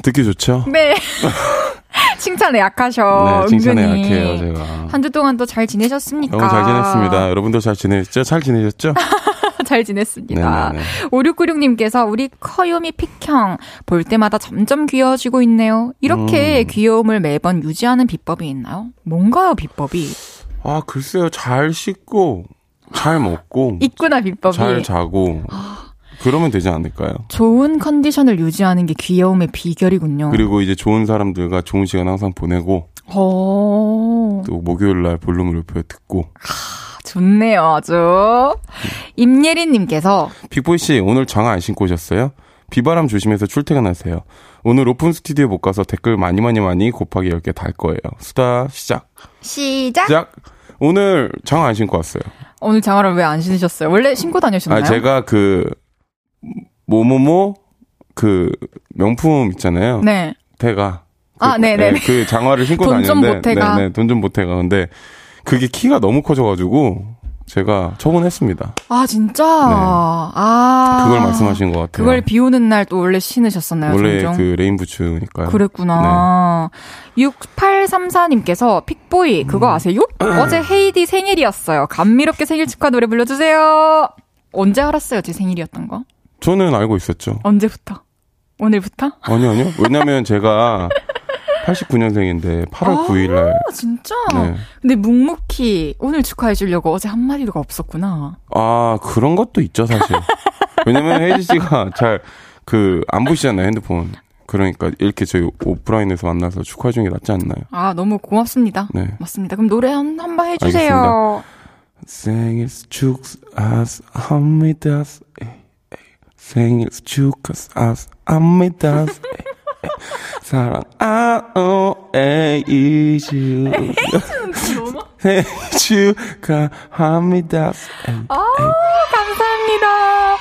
듣기 좋죠? 네. [LAUGHS] 칭찬에 약하셔. 네 칭찬에 은근히. 약해요 제가. 한 주 동안 또 잘 지내셨습니까? 너무 잘 지냈습니다. 여러분도 잘 지내셨죠? 잘 지내셨죠? [LAUGHS] [LAUGHS] 잘 지냈습니다. 네네네. 5696님께서 우리 커요미 픽형 볼 때마다 점점 귀여워지고 있네요. 이렇게 음. 귀여움을 매번 유지하는 비법이 있나요? 뭔가요, 비법이? 아 글쎄요 잘 씻고 잘 먹고 [LAUGHS] 있구나, 비법이. 잘 자고 그러면 되지 않을까요? 좋은 컨디션을 유지하는 게 귀여움의 비결이군요. 그리고 이제 좋은 사람들과 좋은 시간 항상 보내고 오, 또 목요일 날 볼륨을 높여 듣고 좋네요, 아주. 임예린님께서 빅보이 씨 오늘 장화 안 신고 오셨어요? 비바람 조심해서 출퇴근하세요. 오늘 오픈 스튜디오 못 가서 댓글 많이 많이 많이 곱하기 10개 달 거예요. 수다 시작. 시작. 시작. 오늘 장화 안 신고 왔어요. 오늘 장화를 왜 안 신으셨어요? 원래 신고 다니셨나요? 아 제가 그 모모모 그 명품 있잖아요. 네. 아, 그, 네네. 네, 그 장화를 신고 돈좀 다녔는데, 보태가. 네네, 돈좀 보태가. 근데 그게 키가 너무 커져가지고 제가 처분했습니다. 아, 진짜? 아. 네. 그걸 말씀하신 것 같아요. 그걸 비 오는 날 또 원래 신으셨었나요, 원래 종종? 그 레인부츠니까요. 그랬구나. 네. 6834님께서 픽보이 음. 그거 아세요? [CLEARS THROAT] 어제 헤이디 생일이었어요. 감미롭게 생일 축하 노래 불러주세요. 언제 알았어요, 제 생일이었던 거? 저는 알고 있었죠. 언제부터? 오늘부터? 아니요, 아니요. 왜냐면 제가 [LAUGHS] 89년생인데 8월 9일 날. 아, 진짜? 네. 근데 묵묵히 오늘 축하해 주려고 어제 한마디가 없었구나. 아, 그런 것도 있죠, 사실. [LAUGHS] 왜냐면 혜지 씨가 잘, 그, 안 보시잖아요, 핸드폰. 그러니까 이렇게 저희 오프라인에서 만나서 축하해 주는 게 낫지 않나요? 아, 너무 고맙습니다. 네. 맞습니다. 그럼 노래 한, 한 번 해 주세요. 생일 축하합니다. 생일 축하합니다. [LAUGHS] 사랑하는 에이즈 생일 축하합니다. [LAUGHS] 아, 감사합니다.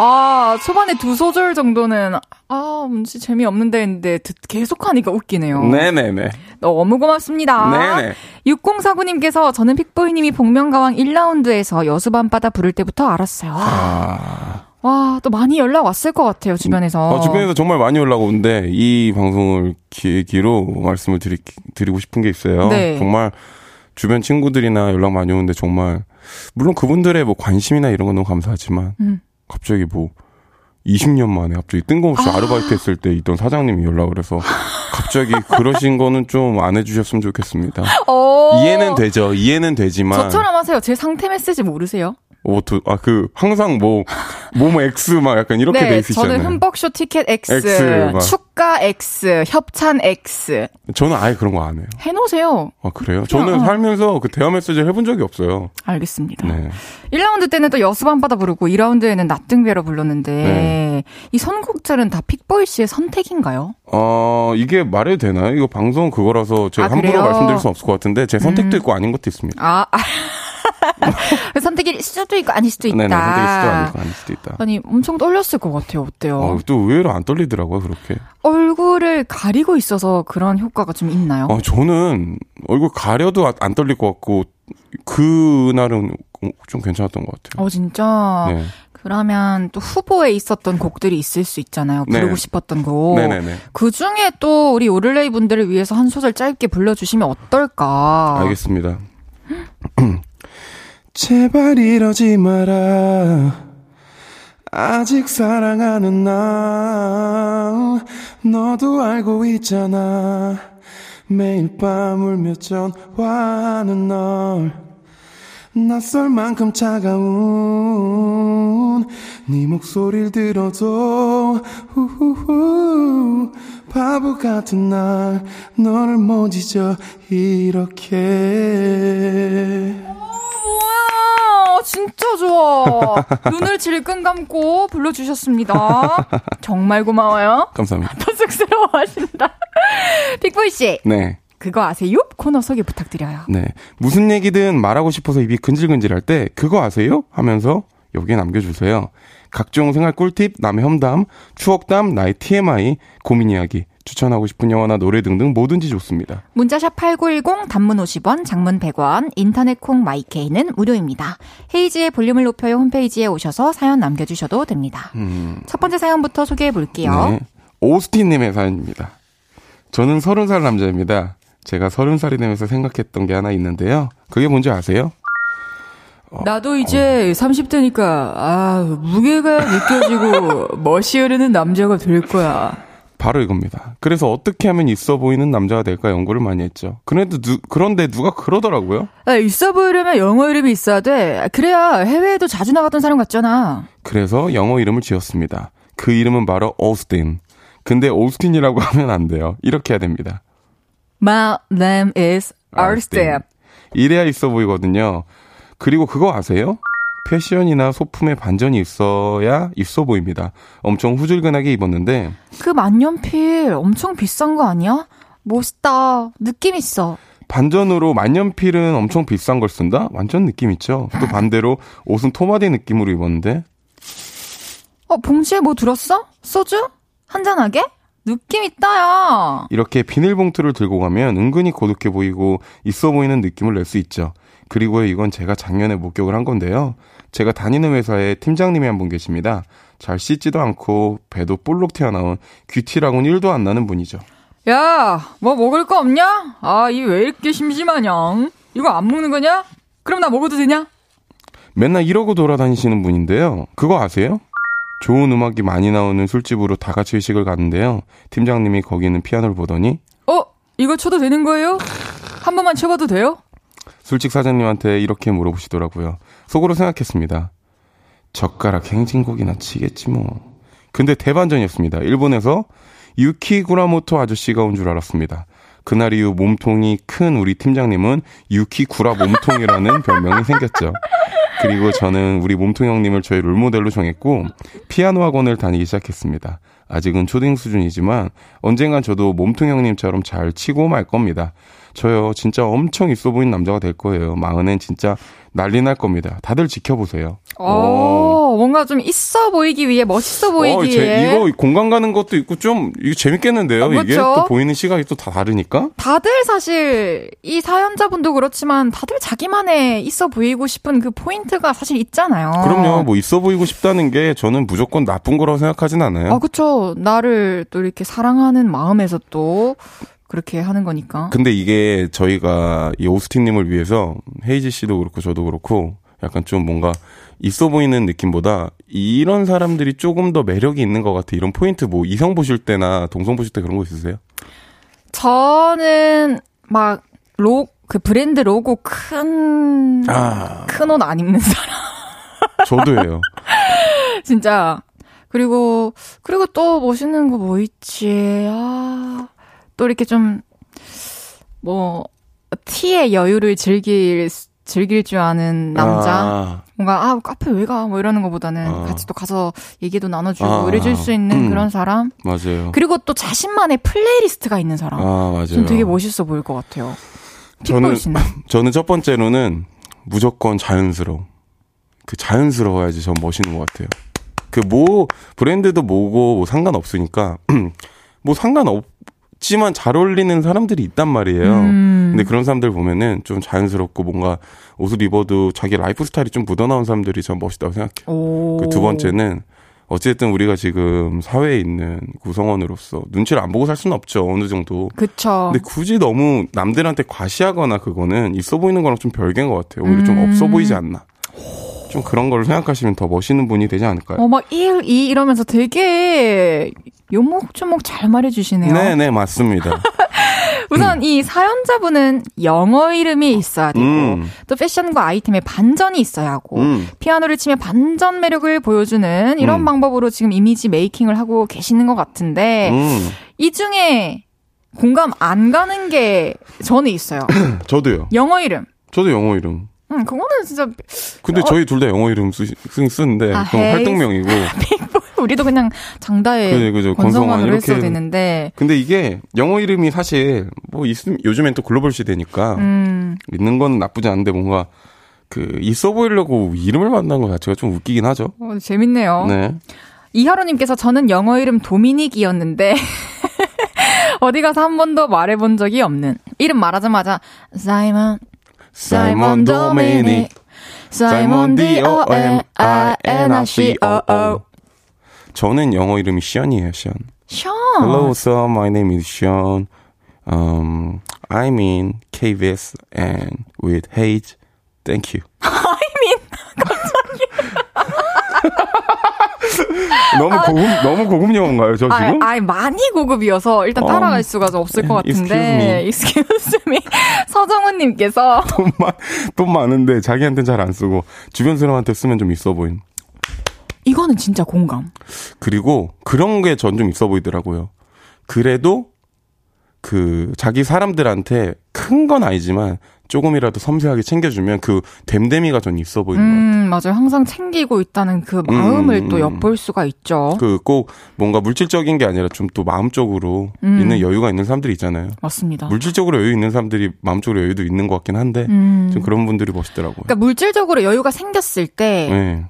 아, 초반에 두 소절 정도는, 아, 뭔지 재미없는데 했는데, 듣- 계속하니까 웃기네요. 네네네. 너무 고맙습니다. 네네. 6049님께서 저는 픽보이님이 복면가왕 1라운드에서 여수 밤바다 부를 때부터 알았어요. 아, 와, 또 많이 연락 왔을 것 같아요, 주변에서. 어, 주변에서 정말 많이 연락 오는데 이 방송을 계기로 말씀을 드리, 드리고 싶은 게 있어요. 네. 정말 주변 친구들이나 연락 많이 오는데 정말 물론 그분들의 뭐 관심이나 이런 건 너무 감사하지만 음. 갑자기 뭐 20년 만에 갑자기 뜬금없이 아. 르바이트 했을 때 있던 사장님이 연락을 해서 갑자기 그러신 거는 좀 안 해주셨으면 좋겠습니다. 어. 이해는 되죠. 이해는 되지만 저처럼 하세요. 제 상태 메시지 모르세요? 오투 아그 항상 뭐 뭐뭐 X 막 약간 이렇게 네, 돼 있으시잖아요. 저는 흠뻑쇼 티켓 X, X, 막. 축가 X, 협찬 X. 저는 아예 그런 거 안 해요. 해놓으세요. 아 그래요? 저는 어. 살면서 그 대화 메시지 해본 적이 없어요. 알겠습니다. 네. 1라운드 때는 또 여수밤바다 부르고 2라운드에는 나등배로 불렀는데 네. 이 선곡들은 다 픽보이 씨의 선택인가요? 어 이게 말해도 되나요? 이거 방송 그거라서 제가 아, 함부로? 말씀드릴 수 없을 것 같은데 제 선택도 음. 있고 아닌 것도 있습니다. 아, 아. [LAUGHS] 선택일 수도 있고 아닐 수도 있다. 네네 선택일 수도 아니고 아닐 수도 있다. 아니 엄청 떨렸을 것 같아요. 어때요? 어, 또 의외로 안 떨리더라고요 그렇게. 얼굴을 가리고 있어서 그런 효과가 좀 있나요? 어, 저는 얼굴 가려도 아- 안 떨릴 것 같고 그날은 좀 괜찮았던 것 같아요. 어, 진짜. 네. 그러면 또 후보에 있었던 곡들이 있을 수 있잖아요. 부르고 네. 싶었던 곡. 네네네. 그 중에 또 우리 오를레이 분들을 위해서 한 소절 짧게 불러주시면 어떨까? 알겠습니다. [LAUGHS] 제발 이러지 마라. 아직 사랑하는 나. 너도 알고 있잖아. 매일 밤 울며 전화하는 널. 낯설 만큼 차가운 네 목소리를 들어도 후후후 바보 같은 날 너를 못 잊어 이렇게 진짜 좋아. [LAUGHS] 눈을 질끈 감고 불러주셨습니다. 정말 고마워요. 감사합니다. 더 쑥스러워 하신다. [LAUGHS] 빅보이 씨, 네. 그거 아세요? 코너 소개 부탁드려요. 네. 무슨 얘기든 말하고 싶어서 입이 근질근질할 때 그거 아세요? 하면서 여기에 남겨주세요. 각종 생활 꿀팁, 남의 험담, 추억담, 나의 TMI, 고민 이야기, 추천하고 싶은 영화나 노래 등등 뭐든지 좋습니다. 문자샵 8910 단문 50원, 장문 100원, 인터넷 콩 마이케이는 무료입니다. 헤이지의 볼륨을 높여요 홈페이지에 오셔서 사연 남겨주셔도 됩니다. 음, 첫 번째 사연부터 소개해 볼게요. 네. 오스틴님의 사연입니다. 저는 서른 살 남자입니다. 제가 서른 살이 되면서 생각했던 게 하나 있는데요. 그게 뭔지 아세요? 나도 이제 30대니까 아 무게가 느껴지고 [LAUGHS] 멋이 흐르는 남자가 될 거야. 바로 이겁니다. 그래서 어떻게 하면 있어 보이는 남자가 될까 연구를 많이 했죠. 그런데, 누, 그런데 누가 그러더라고요. 아, 있어 보이려면 영어 이름이 있어야 돼. 그래야 해외에도 자주 나갔던 사람 같잖아. 그래서 영어 이름을 지었습니다. 그 이름은 바로 오스틴. 근데 오스틴이라고 [LAUGHS] 하면 안 돼요. 이렇게 해야 됩니다. My name is Arstem. 이래야 있어 보이거든요. 그리고 그거 아세요? 패션이나 소품에 반전이 있어야 있어 보입니다. 엄청 후줄근하게 입었는데 그 만년필 엄청 비싼 거 아니야? 멋있다. 느낌 있어. 반전으로 만년필은 엄청 비싼 걸 쓴다? 완전 느낌 있죠. 또 [LAUGHS] 반대로 옷은 토마디 느낌으로 입었는데 어, 봉지에 뭐 들었어? 소주? 한잔하게? 느낌 있다, 야. 이렇게 비닐봉투를 들고 가면 은근히 고독해 보이고 있어 보이는 느낌을 낼 수 있죠. 그리고 이건 제가 작년에 목격을 한 건데요. 제가 다니는 회사에 팀장님이 한 분 계십니다. 잘 씻지도 않고 배도 볼록 튀어나온 귀티라고는 1도 안 나는 분이죠. 야, 뭐 먹을 거 없냐? 아, 이 왜 이렇게 심심하냐? 이거 안 먹는 거냐? 그럼 나 먹어도 되냐? 맨날 이러고 돌아다니시는 분인데요. 그거 아세요? 좋은 음악이 많이 나오는 술집으로 다 같이 회식을 갔는데요. 팀장님이 거기 있는 피아노를 보더니 어? 이거 쳐도 되는 거예요? 한 번만 쳐봐도 돼요? 술집 사장님한테 이렇게 물어보시더라고요. 속으로 생각했습니다. 젓가락 행진곡이나 치겠지 뭐. 근데 대반전이었습니다. 일본에서 유키 구라모토 아저씨가 온 줄 알았습니다. 그날 이후 몸통이 큰 우리 팀장님은 유키 구라 몸통이라는 [LAUGHS] 별명이 생겼죠. 그리고 저는 우리 몸통 형님을 저의 롤모델로 정했고 피아노 학원을 다니기 시작했습니다. 아직은 초딩 수준이지만 언젠간 저도 몸통 형님처럼 잘 치고 말 겁니다. 저요 진짜 엄청 있어 보이는 남자가 될 거예요. 마흔엔 진짜 난리 날 겁니다. 다들 지켜보세요. 어, 뭔가 좀 있어 보이기 위해, 멋있어 보이기 어, 제- 위해. 이거 공감 가는 것도 있고 좀 이거 재밌겠는데요. 아, 이게 그렇죠. 또 보이는 시각이 또 다 다르니까. 다들 사실 이 사연자분도 그렇지만 다들 자기만의 있어 보이고 싶은 그 포인트가 사실 있잖아요. 그럼요. 뭐 있어 보이고 싶다는 게 저는 무조건 나쁜 거라고 생각하진 않아요. 아, 그쵸. 나를 또 이렇게 사랑하는 마음에서 또 그렇게 하는 거니까. 근데 이게 저희가 이 오스틴님을 위해서 헤이지 씨도 그렇고 저도 그렇고 약간 좀 뭔가 있어 보이는 느낌보다 이런 사람들이 조금 더 매력이 있는 것 같아. 이런 포인트 뭐 이성 보실 때나 동성 보실 때 그런 거 있으세요? 저는 막 로, 그 브랜드 로고 큰, 아. 큰옷 안 입는 사람. [LAUGHS] 저도 해요. 진짜. 그리고, 그리고 또 멋있는 거 뭐 있지. 아, 또 이렇게 좀, 뭐, 티의 여유를 즐길, 즐길 줄 아는 남자. 아, 뭔가, 아, 카페 왜 가? 뭐 이러는 것보다는 아. 같이 또 가서 얘기도 나눠주고 아. 이래줄 수 있는 음. 그런 사람. 맞아요. 그리고 또 자신만의 playlist가 있는 사람. 아, 맞아요. 전 되게 멋있어 보일 것 같아요. 저는. [LAUGHS] 저는 첫 번째로는 무조건 자연스러워. 그 자연스러워야지 전 멋있는 것 같아요. 그 뭐, 브랜드도 뭐고 뭐 상관없으니까, [CLEARS THROAT] 뭐 상관없 지만 잘 어울리는 사람들이 있단 말이에요. 음. 근데 그런 사람들 보면은 좀 자연스럽고 뭔가 옷을 입어도 자기 라이프 스타일이 좀 묻어나온 사람들이 전 멋있다고 생각해요. 오. 그두 번째는 어쨌든 우리가 지금 사회에 있는 구성원으로서 눈치를 안 보고 살 수는 없죠. 어느 정도. 그쵸. 근데 굳이 너무 남들한테 과시하거나 그거는 있어 보이는 거랑 좀 별개인 것 같아요. 오히려 좀 음. 없어 보이지 않나. 좀 그런 걸 생각하시면 더 멋있는 분이 되지 않을까요? 어, 막, 일, 이, 이러면서 되게 요목조목 잘 말해주시네요. 네, 네, 맞습니다. [LAUGHS] 우선 이 사연자분은 영어 이름이 있어야 되고, 음. 또 패션과 아이템에 반전이 있어야 하고, 음. 피아노를 치며 반전 매력을 보여주는 이런 음. 방법으로 지금 이미지 메이킹을 하고 계시는 것 같은데, 음. 이 중에 공감 안 가는 게 저는 있어요. [CLEARS THROAT] 저도요. 영어 이름. 저도 영어 이름. 음, 그거는 진짜 근데 저희 둘 다 영어 이름 쓰, 쓰, 쓰는데 아, 그건. 활동명이고. [LAUGHS] 우리도 그냥 장다혜 그죠, 그죠. 권성환 했어야 이렇게. 되는데, 근데 이게 영어 이름이 사실 뭐 있음 요즘엔 또 글로벌 시대니까 음, 있는 건 나쁘지 않은데 뭔가 그 있어 보이려고 이름을 만난 것 자체가 좀 웃기긴 하죠. 어, 재밌네요. 네. 이하로님께서 저는 영어 이름 도미닉이었는데 [LAUGHS] 어디 가서 한 번도 말해본 적이 없는 이름 말하자마자 사이먼 사이먼 D O M I N I C O O 저는 영어 이름이 시언이에요, 시언. 션 Hello, sir. My name is Sean. Um, I'm in KBS and with Hage. Thank you. [LAUGHS] 너무 고급 너무 고급 영어인가요, 저 아, 지금? 아, 많이 고급이어서 일단 따라갈 어, 수가 없을 것 excuse 같은데. me. excuse me. [LAUGHS] 서정훈님께서 [LAUGHS] 돈, 많, 돈 많은데 자기한테는 잘 안 쓰고 주변 사람한테 쓰면 좀 있어 보인. 이거는 진짜 공감. 그리고 그런 게 전 좀 있어 보이더라고요. 그래도 그 자기 사람들한테 큰 건 아니지만 조금이라도 섬세하게 챙겨주면 그 댐댐이가 전 있어 보이는 것 같아요. 음, 맞아요. 항상 챙기고 있다는 그 마음을 음, 또 음. 엿볼 수가 있죠. 그 꼭 뭔가 물질적인 게 아니라 좀 또 마음적으로 음. 있는 여유가 있는 사람들이 있잖아요. 맞습니다. 물질적으로 여유 있는 사람들이 마음적으로 여유도 있는 것 같긴 한데 음. 좀 그런 분들이 멋있더라고요. 그러니까 물질적으로 여유가 생겼을 때 네.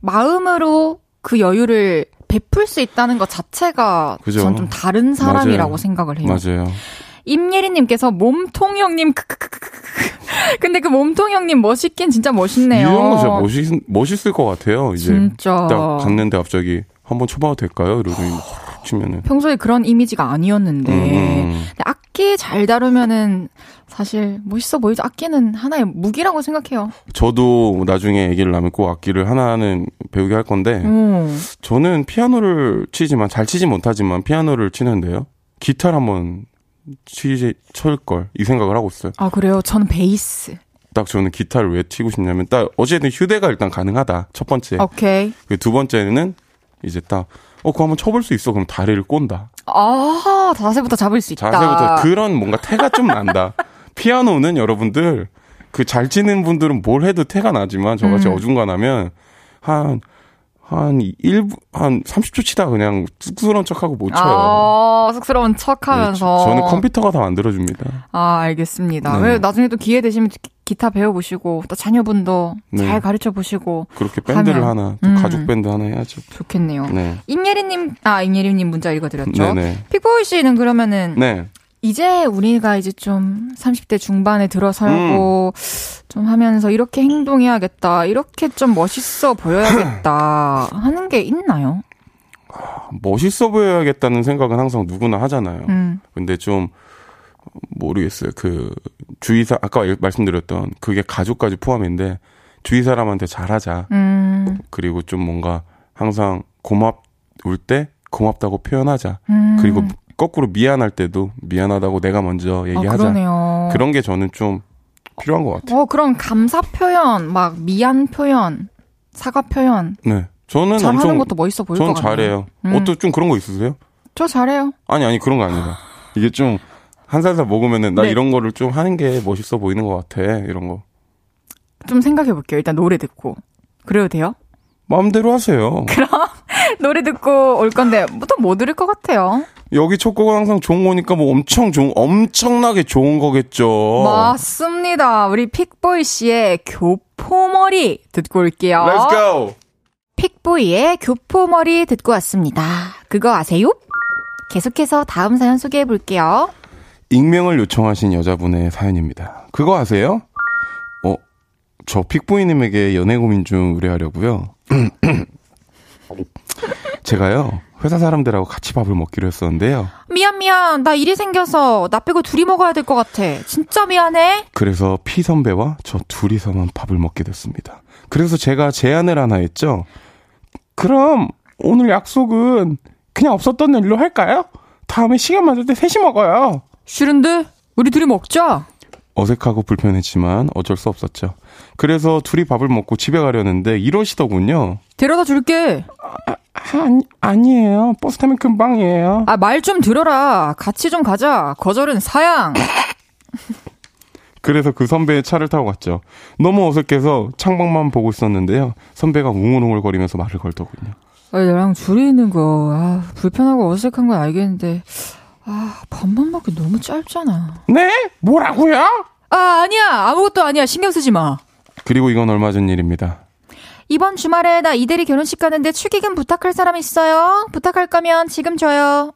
마음으로 그 여유를 베풀 수 있다는 것 자체가 그죠. 전좀 다른 사람이라고 맞아요. 생각을 해요. 맞아요. 임예리님께서 몸통 형님 크크크크크. 근데 그 몸통 형님 멋있긴 진짜 멋있네요. 이런 거 진짜 멋있, 멋있을 것 같아요. 이제 진짜. 딱 갔는데 갑자기 한번 쳐봐도 될까요? 이러더니 치면은. 평소에 그런 이미지가 아니었는데 음, 음. 근데 악기 잘 다루면은 사실 멋있어 보이죠. 악기는 하나의 무기라고 생각해요. 저도 나중에 얘기를 나면 꼭 악기를 하나는 배우게 할 건데 음. 저는 피아노를 치지만 잘 치지 못하지만 피아노를 치는데요. 기타를 한번 치지 칠걸 이 생각을 하고 있어요. 아 그래요. 저는 베이스. 딱 저는 기타를 왜 치고 싶냐면 딱 어쨌든 휴대가 일단 가능하다. 첫 번째. 오케이. 그두 번째는 이제 딱 어, 그거 한번 쳐볼 수 있어. 그럼 다리를 꼰다. 아 자세부터 잡을 수 있다. 자세부터 그런 뭔가 태가 좀 난다. [LAUGHS] 피아노는 여러분들 그 잘 치는 분들은 뭘 해도 태가 나지만 저같이 음. 어중간하면 한, 한 1분, 한 30초 치다 그냥 쑥스러운 척하고 못 쳐요. 아, 쑥스러운 척 하면서. 네, 저는 컴퓨터가 다 만들어줍니다. 아, 알겠습니다. 네. 왜 나중에 또 기회 되시면 기- 기타 배워보시고, 또 자녀분도 네. 잘 가르쳐 보시고, 그렇게 밴드를 하면. 하나, 또 음. 가족 밴드 하나 해야죠. 좋겠네요. 네. 임예리님, 아, 임예리님 문자 읽어드렸죠. 네네. 픽보이 씨는 그러면은, 네. 이제 우리가 이제 좀 30대 중반에 들어서고, 음. 좀 하면서 이렇게 행동해야겠다, 이렇게 좀 멋있어 보여야겠다, [CLEARS THROAT] 하는 게 있나요? 멋있어 보여야겠다는 생각은 항상 누구나 하잖아요. 음, 근데 좀 모르겠어요. 그 주위 사 아까 말씀드렸던 그게 가족까지 포함인데 주위 사람한테 잘하자. 음, 그리고 좀 뭔가 항상 고맙을 때 고맙다고 표현하자. 음. 그리고 거꾸로 미안할 때도 미안하다고 내가 먼저 아, 얘기하자. 그러네요. 그런 게 저는 좀 필요한 것 같아요. 어, 그런 감사 표현, 막 미안 표현, 사과 표현. 네. 저는 잘하는 엄청 것도 멋있어 보일 것전 같아요. 잘해요. 음. 어또 좀 그런 거 있으세요? 저 잘해요. 아니 아니 그런 거 아니다. 이게 좀 한 살 살 먹으면은 나 네. 이런 거를 좀 하는 게 멋있어 보이는 것 같아. 이런 거. 좀 생각해 볼게요. 일단 노래 듣고. 그래도 돼요? 마음대로 하세요. [LAUGHS] 노래 듣고 올 건데 또 뭐 들을 것 같아요? 여기 첫 곡은 항상 좋은 거니까 뭐 엄청 좋은 엄청나게 좋은 거겠죠. 맞습니다. 우리 픽보이 씨의 교포머리 듣고 올게요. Let's go. 픽보이의 교포머리 듣고 왔습니다. 그거 아세요? 계속해서 다음 사연 소개해 볼게요. 익명을 요청하신 여자분의 사연입니다. 그거 아세요? 어, 저 픽보이님에게 연애 고민 좀 의뢰하려고요. [CLEARS THROAT] 제가요, 회사 사람들하고 같이 밥을 먹기로 했었는데요. 미안 미안 나 일이 생겨서 나 빼고 둘이 먹어야 될 것 같아. 진짜 미안해. 그래서 피 선배와 저 둘이서만 밥을 먹게 됐습니다. 그래서 제가 제안을 하나 했죠. 그럼 오늘 약속은 그냥 없었던 일로 할까요? 다음에 시간 맞을 때 셋이 먹어요. 싫은데 우리 둘이 먹자. 어색하고 불편했지만 어쩔 수 없었죠. 그래서 둘이 밥을 먹고 집에 가려는데 이러시더군요. 데려다 줄게. 아니, 아니에요. 버스 타면 금방이에요. 아 말 좀 들어라. 같이 좀 가자. 거절은 사양. 그래서 그 선배의 차를 타고 갔죠. 너무 어색해서 창밖만 보고 있었는데요. 선배가 웅얼웅얼거리면서 말을 걸더군요. 아니, 나랑 둘이 있는 거, 아, 불편하고 어색한 건 알겠는데, 아, 반만 먹기 너무 짧잖아. 네? 뭐라고요? 아, 아니야. 아무것도 아니야. 신경 쓰지 마. 그리고 이건 얼마 전 일입니다. 이번 주말에 나 이대리 결혼식 가는데 축의금 부탁할 사람 있어요? 부탁할 거면 지금 줘요.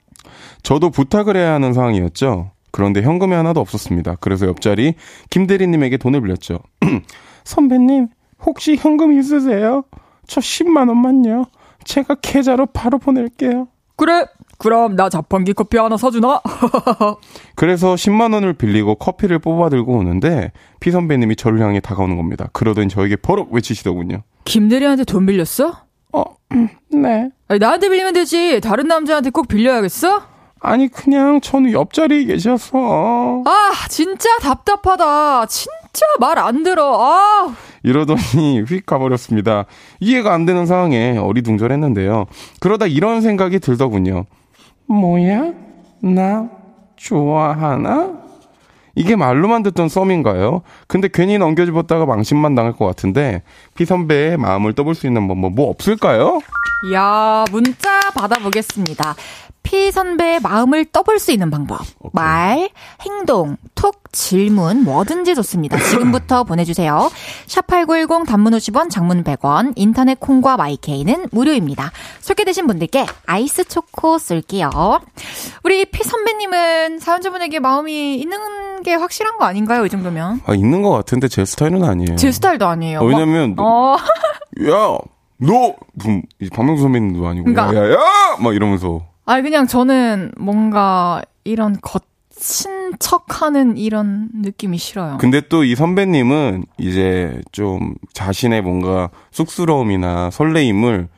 저도 부탁을 해야 하는 상황이었죠. 그런데 현금이 하나도 없었습니다. 그래서 옆자리 김대리님에게 돈을 빌렸죠. [CLEARS THROAT] 선배님, 혹시 현금 있으세요? 저 10만 원만요. 제가 계좌로 바로 보낼게요. 그래. 그럼 나 자판기 커피 하나 사주나? [LAUGHS] 그래서 10만 원을 빌리고 커피를 뽑아 들고 오는데 피 선배님이 저를 향해 다가오는 겁니다. 그러더니 저에게 버럭 외치시더군요. 김대리한테 돈 빌렸어? 어, 음, 네. 아니, 나한테 빌리면 되지. 다른 남자한테 꼭 빌려야겠어? 아니 그냥 저는 옆자리에 계셔서 아, 진짜 답답하다. 진짜 말 안 들어. 아, 이러더니 휙 가버렸습니다. 이해가 안 되는 상황에 어리둥절했는데요. 그러다 이런 생각이 들더군요. 뭐야? 나 좋아하나? 이게 말로만 듣던 썸인가요? 근데 괜히 넘겨집었다가 망신만 당할 것 같은데 피 선배의 마음을 떠볼 수 있는 방법 뭐 없을까요? 야, 문자 받아보겠습니다. 피 선배의 마음을 떠볼 수 있는 방법. 말, 행동, 톡, 질문, 뭐든지 좋습니다. [CLEARS THROAT] 지금부터 보내주세요. 샵8910 단문 50원, 장문 100원, 인터넷 콩과 마이케이는 무료입니다. 소개되신 분들께 아이스 초코 쏠게요. 우리 피 선배님은 사연자분에게 마음이 있는 게 확실한 거 아닌가요? 이 정도면. 아, 있는 것 같은데 제 스타일은 아니에요. 제 스타일도 아니에요. 어, 왜냐면 어, 야, 너 박명수 선배님도 아니고 그러니까- 야야야 막 이러면서 아니 그냥 저는 뭔가 이런 거친 척하는 이런 느낌이 싫어요. 근데 또 이 선배님은 이제 좀 자신의 뭔가 쑥스러움이나 설레임을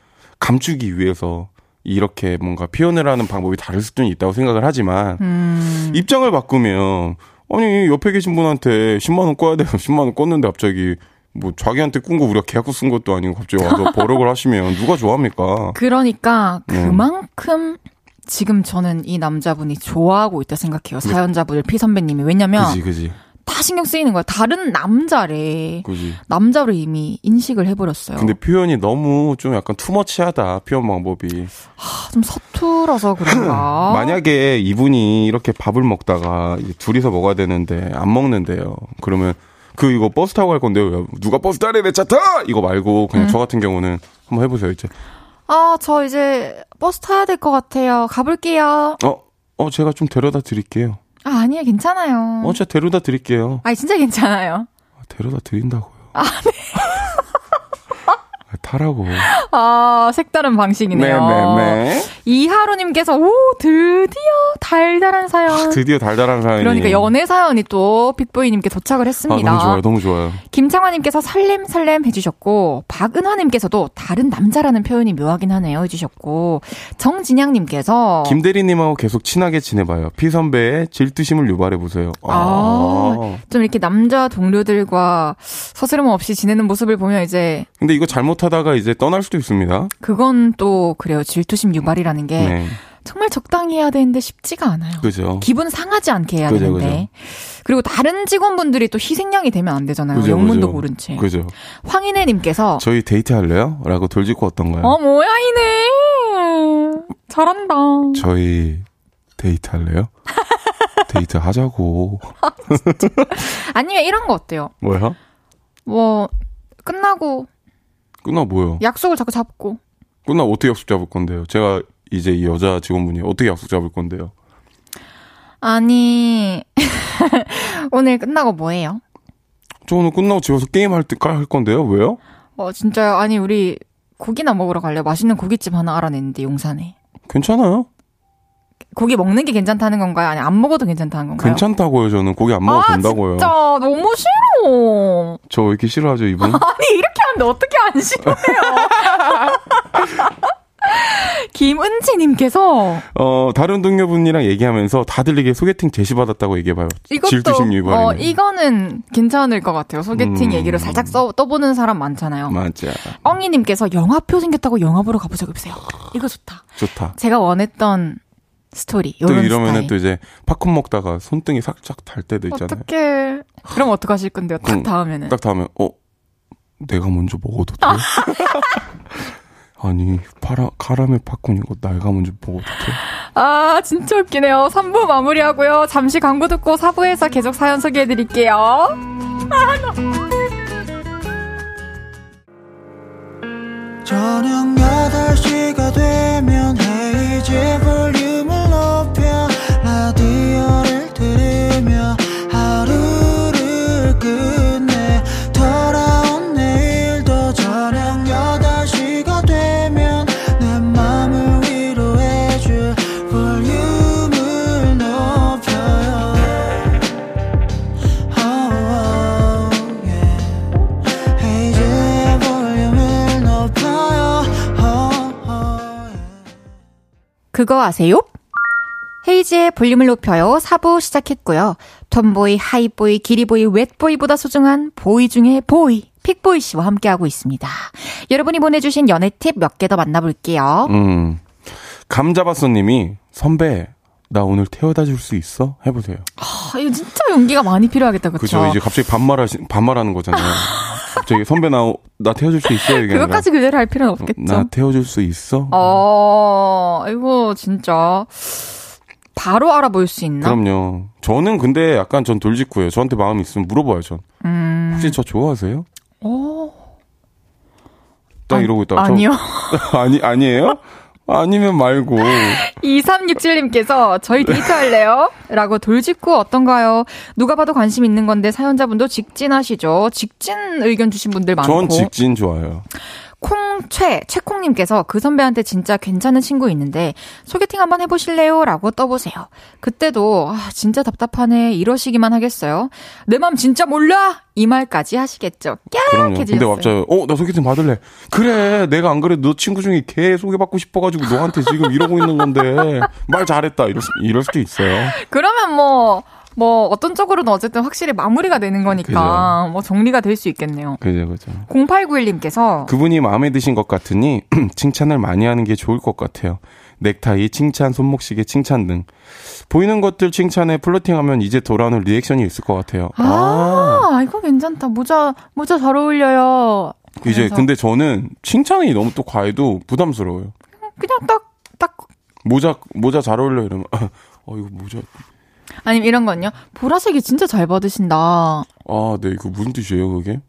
감추기 위해서 이렇게 뭔가 표현을 하는 방법이 다를 수도 있다고 생각을 하지만 음, 입장을 바꾸면 아니 옆에 계신 분한테 10만 원 꿔야 돼요. [LAUGHS] 10만 원 꿨는데 갑자기 뭐 자기한테 꾼 거 우리가 계약서 쓴 것도 아니고 갑자기 와서 버럭을 하시면 누가 좋아합니까? 그러니까 음. 그만큼 지금 저는 이 남자분이 좋아하고 있다 생각해요. 사연자분을 피 선배님이 왜냐면 그지 그지 다 신경 쓰이는 거야. 다른 남자래 그지. 남자로 이미 인식을 해버렸어요. 근데 표현이 너무 좀 약간 투머치하다 표현 방법이. 아, 좀 서툴어서 그런가. [LAUGHS] 만약에 이분이 이렇게 밥을 먹다가 둘이서 먹어야 되는데 안 먹는데요. 그러면 그 이거 버스 타고 갈 건데 요 누가 버스 타래 내 차 타! 이거 말고 그냥 음. 저 같은 경우는 한번 해보세요 이제. 아, 저 이제 버스 타야 될 것 같아요. 가볼게요. 어, 어 제가 좀 데려다 드릴게요. 아, 아니에요. 괜찮아요. 어, 제가 데려다 드릴게요. 아니, 진짜 괜찮아요. 아, 데려다 드린다고요. 아, 네. 타라고. 아, 색다른 방식이네요. 네네네. 이하로님께서, 오, 드디어 달달한 사연. 드디어 달달한 사연이. 그러니까 연애 사연이 또 빅보이님께 도착을 아, 했습니다. 너무 좋아요, 너무 좋아요. 김창화님께서 설렘 설렘 해주셨고, 박은화님께서도 다른 남자라는 표현이 묘하긴 하네요 해주셨고, 정진양님께서. 김대리님하고 계속 친하게 지내봐요. 피 선배의 질투심을 유발해 보세요. 아, 좀 이렇게 남자 동료들과 서스름 없이 지내는 모습을 보면 이제, 근데 이거 잘못하다가 이제 떠날 수도 있습니다. 그건 또 그래요. 질투심 유발이라는 게. 네. 정말 적당히 해야 되는데 쉽지가 않아요. 그죠. 기분 상하지 않게 해야 그죠, 되는데. 그리고 다른 직원분들이 또 희생양이 되면 안 되잖아요. 그죠, 영문도 그죠. 모른 채. 그죠. 황인혜 님께서 저희 데이트 할래요? 라고 돌직구 어떤가요? 어 뭐야 인혜 잘한다. 저희 데이트 할래요? [LAUGHS] 데이트 하자고. 아니면 이런 거 어때요? 뭐야? 뭐 끝나고 끝나 뭐요? 약속을 자꾸 잡고 끝나 어떻게 약속 잡을 건데요? 제가 이제 이 여자 직원분이 어떻게 약속 잡을 건데요? 아니 [LAUGHS] 오늘 끝나고 뭐해요? 저 오늘 끝나고 집에서 게임할 때할 건데요? 왜요? 어 진짜요? 아니 우리 고기나 먹으러 갈래요? 맛있는 고깃집 하나 알아냈는데 용산에 괜찮아요. 고기 먹는 게 괜찮다는 건가요? 아니 안 먹어도 괜찮다는 건가요? 괜찮다고요, 저는. 고기 안 먹어도 아 된다고요. 진짜 너무 싫어. 저 왜 이렇게 싫어하죠, 이분? [LAUGHS] 아니 이렇게 하는데 어떻게 안 싫어해요? [LAUGHS] [LAUGHS] 김은지님께서 어, 다른 동료분이랑 얘기하면서 다들 이게 소개팅 제시 받았다고 얘기해봐요. 이것도. 어, 이거는 괜찮을 것 같아요. 소개팅 음. 얘기를 살짝 써, 떠보는 사람 많잖아요. 맞아. 엉이님께서 영화표 생겼다고 영화 보러 가보자고 해보세요. 이거 좋다. 좋다. 제가 원했던 스토리. 또 이러면은 스타일. 또 이제 팝콘 먹다가 손등이 살짝 달 때도 있잖아요. 어떡해. 그럼 어떡하실 건데요? 딱 음, 다음에는. 딱 다음에 어 내가 먼저 먹어도 돼? [LAUGHS] 아니 파라 카라멜 팝콘 이거 내가 먼저 먹어도 돼? 아, 진짜 웃기네요. 3부 마무리하고요. 잠시 광고 듣고 4부에서 계속 사연 소개해드릴게요. 저녁 8시가 되면 헤이즈 볼륨 그거 아세요? 헤이지의 볼륨을 높여요. 4부 시작했고요. 톰보이, 하이보이, 기리보이, 웻보이보다 소중한 보이 중에 보이, 픽보이 씨와 함께하고 있습니다. 여러분이 보내주신 연애 팁 몇 개 더 만나볼게요. 음 감자바쏘님이 선배 나 오늘 태워다 줄 수 있어? 해보세요. 아, 이거 진짜 용기가 많이 필요하겠다, 그쵸? 그죠? 이제 갑자기 반말하시 반말하는 거잖아요. [LAUGHS] 갑자기 선배 나 나 태워줄 수 있어? 이게 그것까지 그대로 할 필요는 없겠죠. 나 태워줄 수 있어? 어, 이거 진짜 바로 알아볼 수 있나? 그럼요. 저는 근데 약간 전 돌직구예요. 저한테 마음이 있으면 물어봐요, 전. 음, 혹시 저 좋아하세요? 오. 딱 아, 이러고 있다가. 아니요. 저, [LAUGHS] 아니, 아니에요? 아니면 말고. 2367님께서 저희 데이트할래요? 라고 돌직구 어떤가요? 누가 봐도 관심 있는 건데 사연자분도 직진하시죠? 직진 의견 주신 분들 많고. 전 직진 좋아해요. 콩최, 최콩님께서 그 선배한테 진짜 괜찮은 친구 있는데 소개팅 한번 해보실래요? 라고 떠보세요. 그때도, 아, 진짜 답답하네. 이러시기만 하겠어요? 내 맘 진짜 몰라? 이 말까지 하시겠죠? 그럼요. 근데 깨끗해지셨어요. 갑자기, 어, 나 소개팅 받을래. 그래, 내가 안 그래도 너 친구 중에 걔 소개받고 싶어가지고 너한테 지금 이러고 있는 건데, 말 잘했다. 이럴, 수- 이럴 수도 있어요. [LAUGHS] 그러면 뭐, 뭐, 어떤 쪽으로는 어쨌든 확실히 마무리가 되는 거니까, 뭐, 정리가 될 수 있겠네요. 그죠, 그죠. 0891님께서, 그분이 마음에 드신 것 같으니, [CLEARS THROAT] 칭찬을 많이 하는 게 좋을 것 같아요. 넥타이, 칭찬, 손목시계, 칭찬 등. 보이는 것들 칭찬에 플러팅하면 이제 돌아오는 리액션이 있을 것 같아요. 아, 이거 괜찮다. 모자, 모자 잘 어울려요. 이제 그래서 근데 저는 칭찬이 너무 또 과해도 부담스러워요. 그냥 딱, 딱, 모자 모자 잘 어울려 이러면 [LAUGHS] 어 이거 모자 아니면 이런 건요. 보라색이 진짜 잘 받으신다. 아네 이거 무슨 뜻이에요 그게?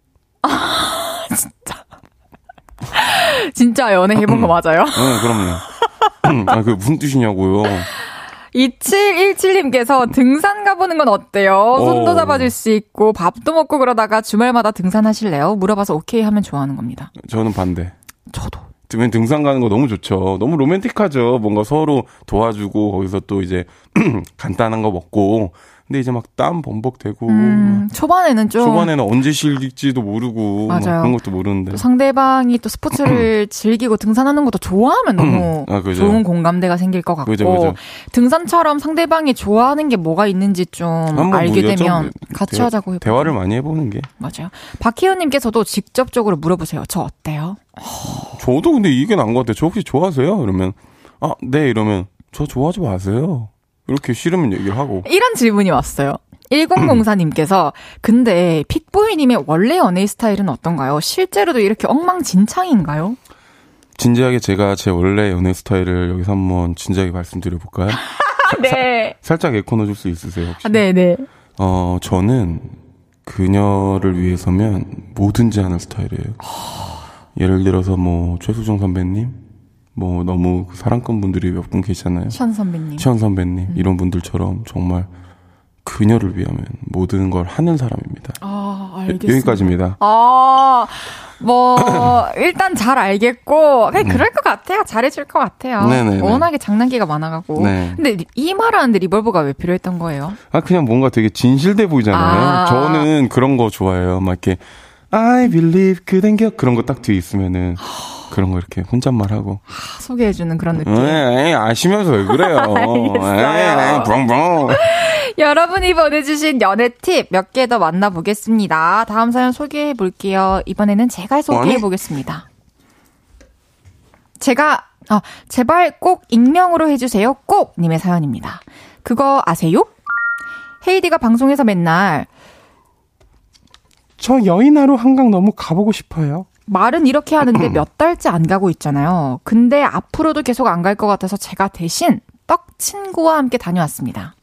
[LAUGHS] 진짜 연애 해본 거 맞아요? 네 그럼요. 아 그게 무슨 뜻이냐고요. 2717님께서 등산 가보는 건 어때요? 손도 오. 잡아줄 수 있고 밥도 먹고 그러다가 주말마다 등산하실래요? 물어봐서 오케이 하면 좋아하는 겁니다. 저는 반대. 저도. 등- 등산 가는 거 너무 좋죠. 너무 로맨틱하죠. 뭔가 서로 도와주고 거기서 또 이제 [CLEARS THROAT] 간단한 거 먹고. 근데 이제 막 땀 범벅되고 음, 초반에는 좀 초반에는 언제 실릴지도 모르고. 그런 것도 모르는데. 또 상대방이 또 스포츠를 즐기고 등산하는 것도 좋아하면 너무 아, 그죠. 좋은 공감대가 생길 것 같고 그죠, 그죠. 등산처럼 상대방이 좋아하는 게 뭐가 있는지 좀 알게 뭐 되면 여쭤- 같이 대- 하자고 해보고. 대화를 많이 해보는 게. 맞아요. 박희연님께서도 직접적으로 물어보세요. 저 어때요? 저도 근데 이게 나은 것 같아요. 저 혹시 좋아하세요? 이러면 아, 네 이러면 저 좋아하지 마세요. 이렇게 싫으면 얘기를 하고. 이런 질문이 왔어요. 1004님께서 [CLEARS THROAT] 근데 픽보이님의 원래 연애 스타일은 어떤가요? 실제로도 이렇게 엉망진창인가요? 진지하게 제가 제 원래 연애 스타일을 여기서 한번 진지하게 말씀드려 볼까요? [LAUGHS] 네. 살짝 에코 넣어줄 수 있으세요? 혹시? 아, 네 네. 어, 저는 그녀를 위해서면 뭐든지 하는 스타일이에요. 예를 들어서 뭐 최수종 선배님, 뭐 너무 그 사랑꾼 분들이 몇 분 계시잖아요. 션 선배님. 시현 선배님 이런 분들처럼 정말 그녀를 위하면 모든 걸 하는 사람입니다. 아, 여- 알겠습니다. 여기까지입니다. 아, 뭐, 일단 잘 알겠고, 그냥 그럴 것 같아요. 잘해줄 것 같아요. 음. 네네네. 워낙에 장난기가 많아가고. 네. 근데 이 말하는데 리벌브가 왜 필요했던 거예요? 아 그냥 뭔가 되게 진실돼 보이잖아요. 아. 저는 그런 거 좋아해요. 막 이렇게 I believe 그댄 겨 그런 거 딱 뒤에 있으면은 그런 거 이렇게 혼잣말하고 아, 소개해주는 그런 느낌. 에이, 에이, 아시면서 왜 그래요? [LAUGHS] 붕붕. [LAUGHS] 여러분이 보내주신 연애 팁 몇 개 더 만나보겠습니다. 다음 사연 소개해 볼게요. 이번에는 제가 소개해. 보겠습니다. 제가, 아, 제발 꼭 익명으로 해주세요. 꼭! 님의 사연입니다. 그거 아세요? 헤이디가 방송에서 맨날 저 여인하루 한강 너무 가보고 싶어요. 말은 이렇게 하는데 [CLEARS THROAT] 몇 달째 안 가고 있잖아요. 근데 앞으로도 계속 안 갈 것 같아서 제가 대신 떡 친구와 함께 다녀왔습니다.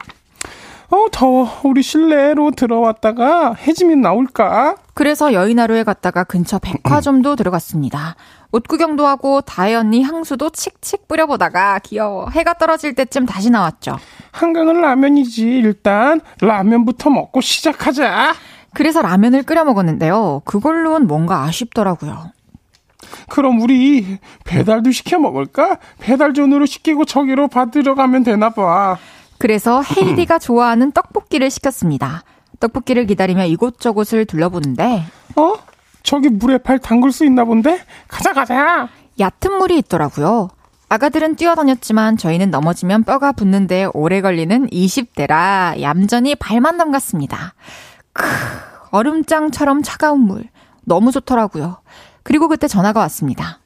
어 더워. 우리 실내로 들어왔다가 해지면 나올까? 그래서 여의나루에 갔다가 근처 백화점도 [CLEARS THROAT] 들어갔습니다. 옷 구경도 하고 다혜 언니 향수도 칙칙 뿌려보다가 귀여워. 해가 떨어질 때쯤 다시 나왔죠. 한강은 라면이지. 일단 라면부터 먹고 시작하자. 그래서 라면을 끓여 먹었는데요. 그걸로는 뭔가 아쉽더라고요. 그럼 우리 배달도 시켜 먹을까? 배달존으로 시키고 저기로 받으러 가면 되나 봐. 그래서 헤이디가 좋아하는 떡볶이를 시켰습니다. 떡볶이를 기다리며 이곳저곳을 둘러보는데 어? 저기 물에 발 담글 수 있나 본데? 가자 가자. 얕은 물이 있더라고요. 아가들은 뛰어다녔지만 저희는 넘어지면 뼈가 붙는데 오래 걸리는 20대라 얌전히 발만 담갔습니다. 크, 얼음장처럼 차가운 물. 너무 좋더라고요. 그리고 그때 전화가 왔습니다.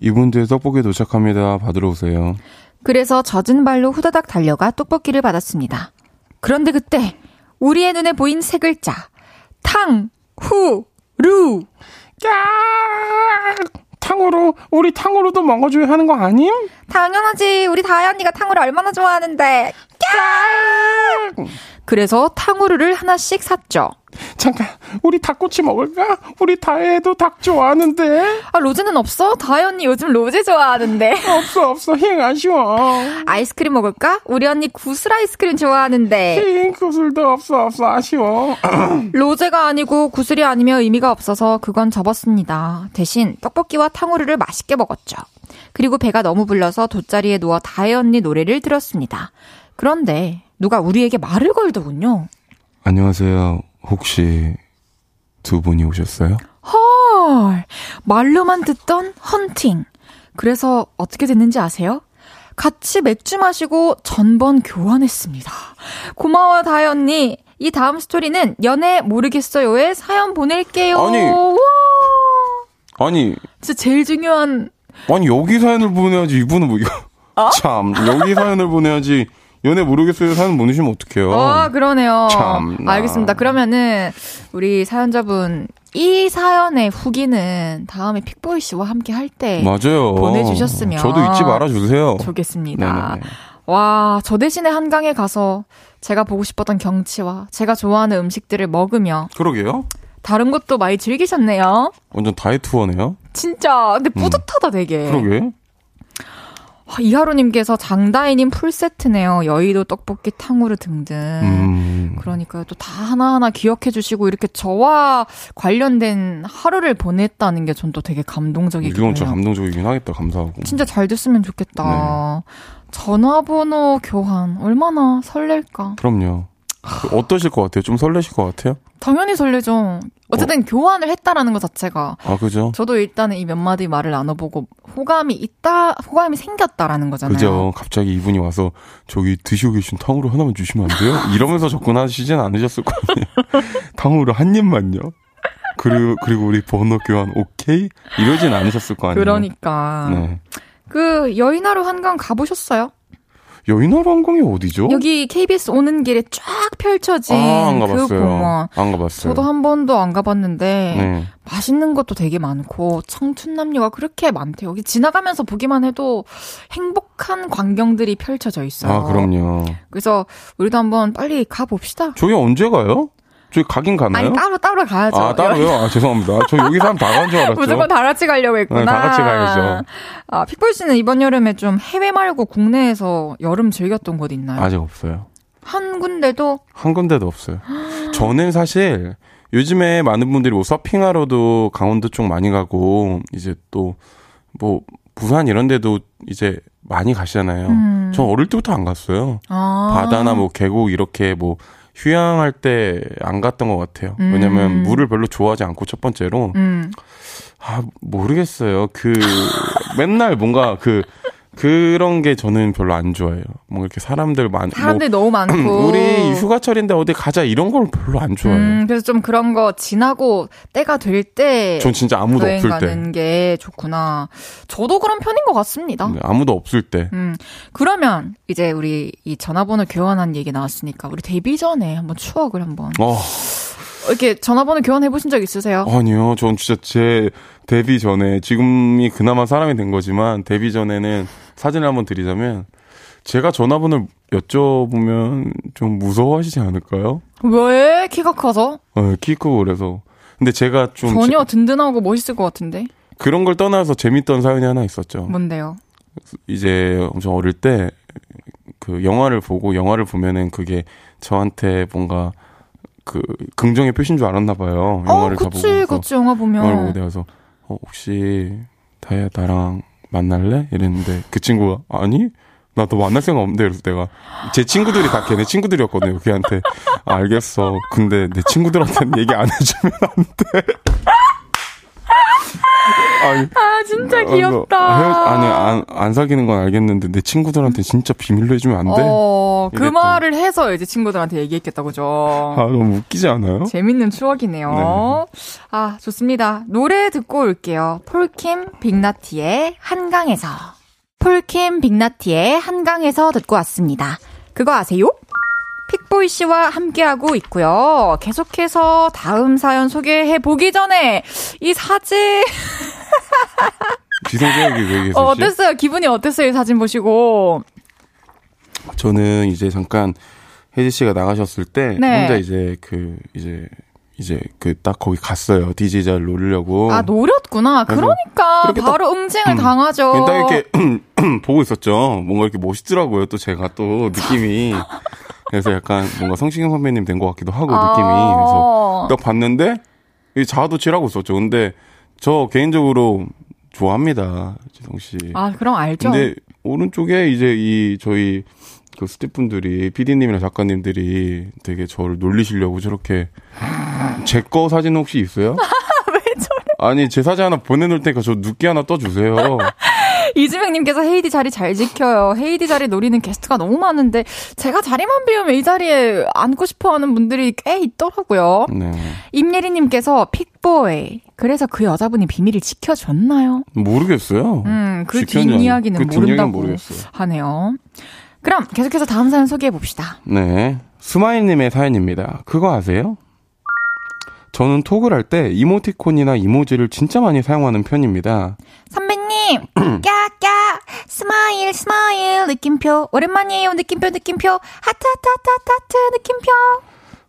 이분들 떡볶이 도착합니다. 받으러 오세요. 그래서 젖은 발로 후다닥 달려가 떡볶이를 받았습니다. 그런데 그때 우리의 눈에 보인 세 글자. 탕, 후, 루. 야! 탕후루 우리 탕후루도 먹어줘야 하는 거 아님? 당연하지. 우리 다혜 언니가 탕후루 얼마나 좋아하는데. 그래서 탕후루를 하나씩 샀죠. 잠깐 우리 닭꼬치 먹을까? 우리 다혜도 닭 좋아하는데 아, 로제는 없어? 다혜 언니 요즘 로제 좋아하는데. [LAUGHS] 없어 없어 힝 아쉬워 아이스크림 먹을까? 우리 언니 구슬 아이스크림 좋아하는데. 힝 구슬도 없어 없어 아쉬워 [CLEARS THROAT] 로제가 아니고 구슬이 아니면 의미가 없어서 그건 접었습니다. 대신 떡볶이와 탕후루를 맛있게 먹었죠. 그리고 배가 너무 불러서 돗자리에 누워 다혜 언니 노래를 들었습니다. 그런데 누가 우리에게 말을 걸더군요. 안녕하세요 혹시 두 분이 오셨어요? 헐, 말로만 듣던 헌팅. 그래서 어떻게 됐는지 아세요? 같이 맥주 마시고 전번 교환했습니다. 고마워요, 다혜 언니. 이 다음 스토리는 연애 모르겠어요에 사연 보낼게요. 아니. 와, 아니 진짜 제일 중요한 아니 여기 사연을 보내야지 이분은 뭐 이거 [LAUGHS] 참 여기 사연을 보내야지 연애 모르겠어요 사연 보내시면 어떡해요 아, 그러네요. 참나. 알겠습니다. 그러면은 우리 사연자분 이 사연의 후기는 다음에 픽보이 씨와 함께 할 때 맞아요 보내주셨으면 저도 잊지 말아주세요 좋겠습니다. 네네네. 와, 저 대신에 한강에 가서 제가 보고 싶었던 경치와 제가 좋아하는 음식들을 먹으며 그러게요 다른 것도 많이 즐기셨네요. 완전 다이어트 투어네요 진짜 근데 뿌듯하다 되게. 그러게 아, 이하로님께서 장다희님 풀세트네요. 여의도 떡볶이 탕후루 등등. 음. 그러니까요. 또 다 하나하나 기억해 주시고 이렇게 저와 관련된 하루를 보냈다는 게 전 또 되게 감동적이거든요. 이건 진짜 감동적이긴 하겠다. 감사하고. 진짜 잘 됐으면 좋겠다. 전화번호 교환 얼마나 설렐까. 그럼요. 그 어떠실 것 같아요? 좀 설레실 것 같아요? 당연히 설레죠. 어쨌든 교환을 했다라는 것 자체가 아, 그죠? 저도 일단은 이 몇 마디 말을 나눠보고 호감이 있다, 호감이 생겼다라는 거잖아요. 그죠? 갑자기 이분이 와서 저기 드시고 계신 탕후루 하나만 주시면 안 돼요? 이러면서 접근하시진 않으셨을 거 아니에요? [LAUGHS] 탕후루 한 입만요? 그리고, 그리고 우리 번호 교환 오케이? 이러진 않으셨을 거 아니에요? 그러니까 네. 그 여의나루 한강 가보셨어요? 여의나루 한강이 어디죠? 여기 KBS 오는 길에 쫙 펼쳐진 아, 안그 가봤어요. 공원. 안 가봤어요. 저도 한 번도 안 가봤는데 네. 맛있는 것도 되게 많고 청춘남녀가 그렇게 많대요. 여기 지나가면서 보기만 해도 행복한 광경들이 펼쳐져 있어요. 아, 그럼요. 그래서 우리도 한번 빨리 가 봅시다. 저기 언제 가요? 저기 가긴 가나요? 아니 따로 따로 가야죠. 아, 따로요? 아, 죄송합니다. 저 여기 사람 다 간 줄 알았죠. 무조건 다 같이 가려고 했구나. 네, 다 같이 가야죠. 아, 픽볼 씨는 이번 여름에 좀 해외 말고 국내에서 여름 즐겼던 곳 있나요? 아직 없어요. 한 군데도 한 군데도 없어요. [GASPS] 저는 사실 요즘에 많은 분들이 뭐 서핑하러도 강원도 쪽 많이 가고 이제 또 뭐 부산 이런 데도 이제 많이 가시잖아요. 음. 전 어릴 때부터 안 갔어요. 아. 바다나 뭐 계곡 이렇게 뭐 휴양할 때 안 갔던 것 같아요. 음. 왜냐면 물을 별로 좋아하지 않고 첫 번째로 음. 아 모르겠어요. 그 맨날 뭔가 그 그런 게 저는 별로 안 좋아해요. 뭔가 이렇게 사람들 많 사람들이 너무 [CLEARS THROAT] 많고 뭐 우리 휴가철인데 어디 가자 이런 걸 별로 안 좋아해요. 음, 그래서 좀 그런 거 지나고 때가 될 때 전 진짜 아무도 없을 때. 가는 게 좋구나. 저도 그런 편인 것 같습니다. 네, 아무도 없을 때. 음, 그러면 이제 우리 이 전화번호 교환한 얘기 나왔으니까 우리 데뷔 전에 한번 추억을 한번 어, 이렇게 전화번호 교환해 보신 적 있으세요? 아니요. 전 진짜 제 데뷔 전에 지금이 그나마 사람이 된 거지만 데뷔 전에는 사진을 한번 드리자면 제가 전화번호를 여쭤보면 좀 무서워하시지 않을까요? 왜 키가 커서? 어, 키 크고 그래서. 근데 제가 좀 전혀 제- 든든하고 멋있을 것 같은데. 그런 걸 떠나서 재밌던 사연이 하나 있었죠. 뭔데요? 이제 엄청 어릴 때 그 영화를 보고 영화를 보면은 그게 저한테 뭔가 그 긍정의 표시인 줄 알았나 봐요. 어, 영화를 다 보고. 그치, 그치, 영화 보면. 영화를 보고 내가서 어, 혹시 다혜야 나랑 만날래? 이랬는데 그 친구가 아니 나 너 만날 생각 없는데 그래서 내가 제 친구들이 다 걔네 친구들이었거든요. 걔한테 아, 알겠어. 근데 내 친구들한테는 얘기 안 해주면 안 돼. 아, 진짜 어, 귀엽다. 헤어- 아니 안, 안 사귀는 건 알겠는데 내 친구들한테 진짜 비밀로 해주면 안 돼? 어, 그. 말을 해서 이제 친구들한테 얘기했겠다, 그죠? 아 너무 웃기지 않아요? 재밌는 추억이네요. 네. 아, 좋습니다. 노래 듣고 올게요. 폴킴 빅나티의 한강에서. 폴킴 빅나티의 한강에서 듣고 왔습니다. 그거 아세요? 픽보이 씨와 함께하고 있고요. 계속해서 다음 사연 소개해 보기 전에 이 사진 [LAUGHS] 비상계획이 왜 계세요? 어, 어땠어요? 기분이 어땠어요? 이 사진 보시고. 저는 이제 잠깐 혜지 씨가 나가셨을 때 네. 혼자 이제 그 이제 이제 그 딱 거기 갔어요. DJ 자를 노리려고. 아, 노렸구나. 그러니까 이렇게 딱- 바로 응징을 음. 당하죠. 딱 이렇게 [CLEARS THROAT] 보고 있었죠. 뭔가 이렇게 멋있더라고요. 또 제가 또 느낌이 [LAUGHS] 그래서 약간 뭔가 성시경 선배님 된 것 같기도 하고 느낌이 그래서 아. 딱 봤는데 이 자아도 칠하고 있었죠. 근데 저 개인적으로 좋아합니다. 지성 씨. 아, 그럼 알죠. 근데 오른쪽에 이제 이 저희 그 스태프분들이 PD님이나 작가님들이 되게 저를 놀리시려고 저렇게 제 거 사진 혹시 있어요? [LAUGHS] 왜 저래? 아니 제 사진 하나 보내놓을 테니까 저 눕게 하나 떠주세요. [LAUGHS] 이주명님께서 헤이디 자리 잘 지켜요. 헤이디 자리 노리는 게스트가 너무 많은데 제가 자리만 비우면 이 자리에 앉고 싶어하는 분들이 꽤 있더라고요. 네. 임예리님께서 픽보이. 그래서 그 여자분이 비밀을 지켜줬나요? 모르겠어요. 음, 그 뒷이야기는 그 모른다고 모르겠어요. 하네요. 그럼 계속해서 다음 사연 소개해 봅시다. 네. 스마일님의 사연입니다. 그거 아세요? 저는 톡을 할 때 이모티콘이나 이모지를 진짜 많이 사용하는 편입니다. 선배님, 까까, [CLEARS THROAT] 스마일, 스마일, 느낌표. 오랜만이에요, 느낌표, 느낌표. 하트, 하트, 하트, 하트, 하트, 느낌표.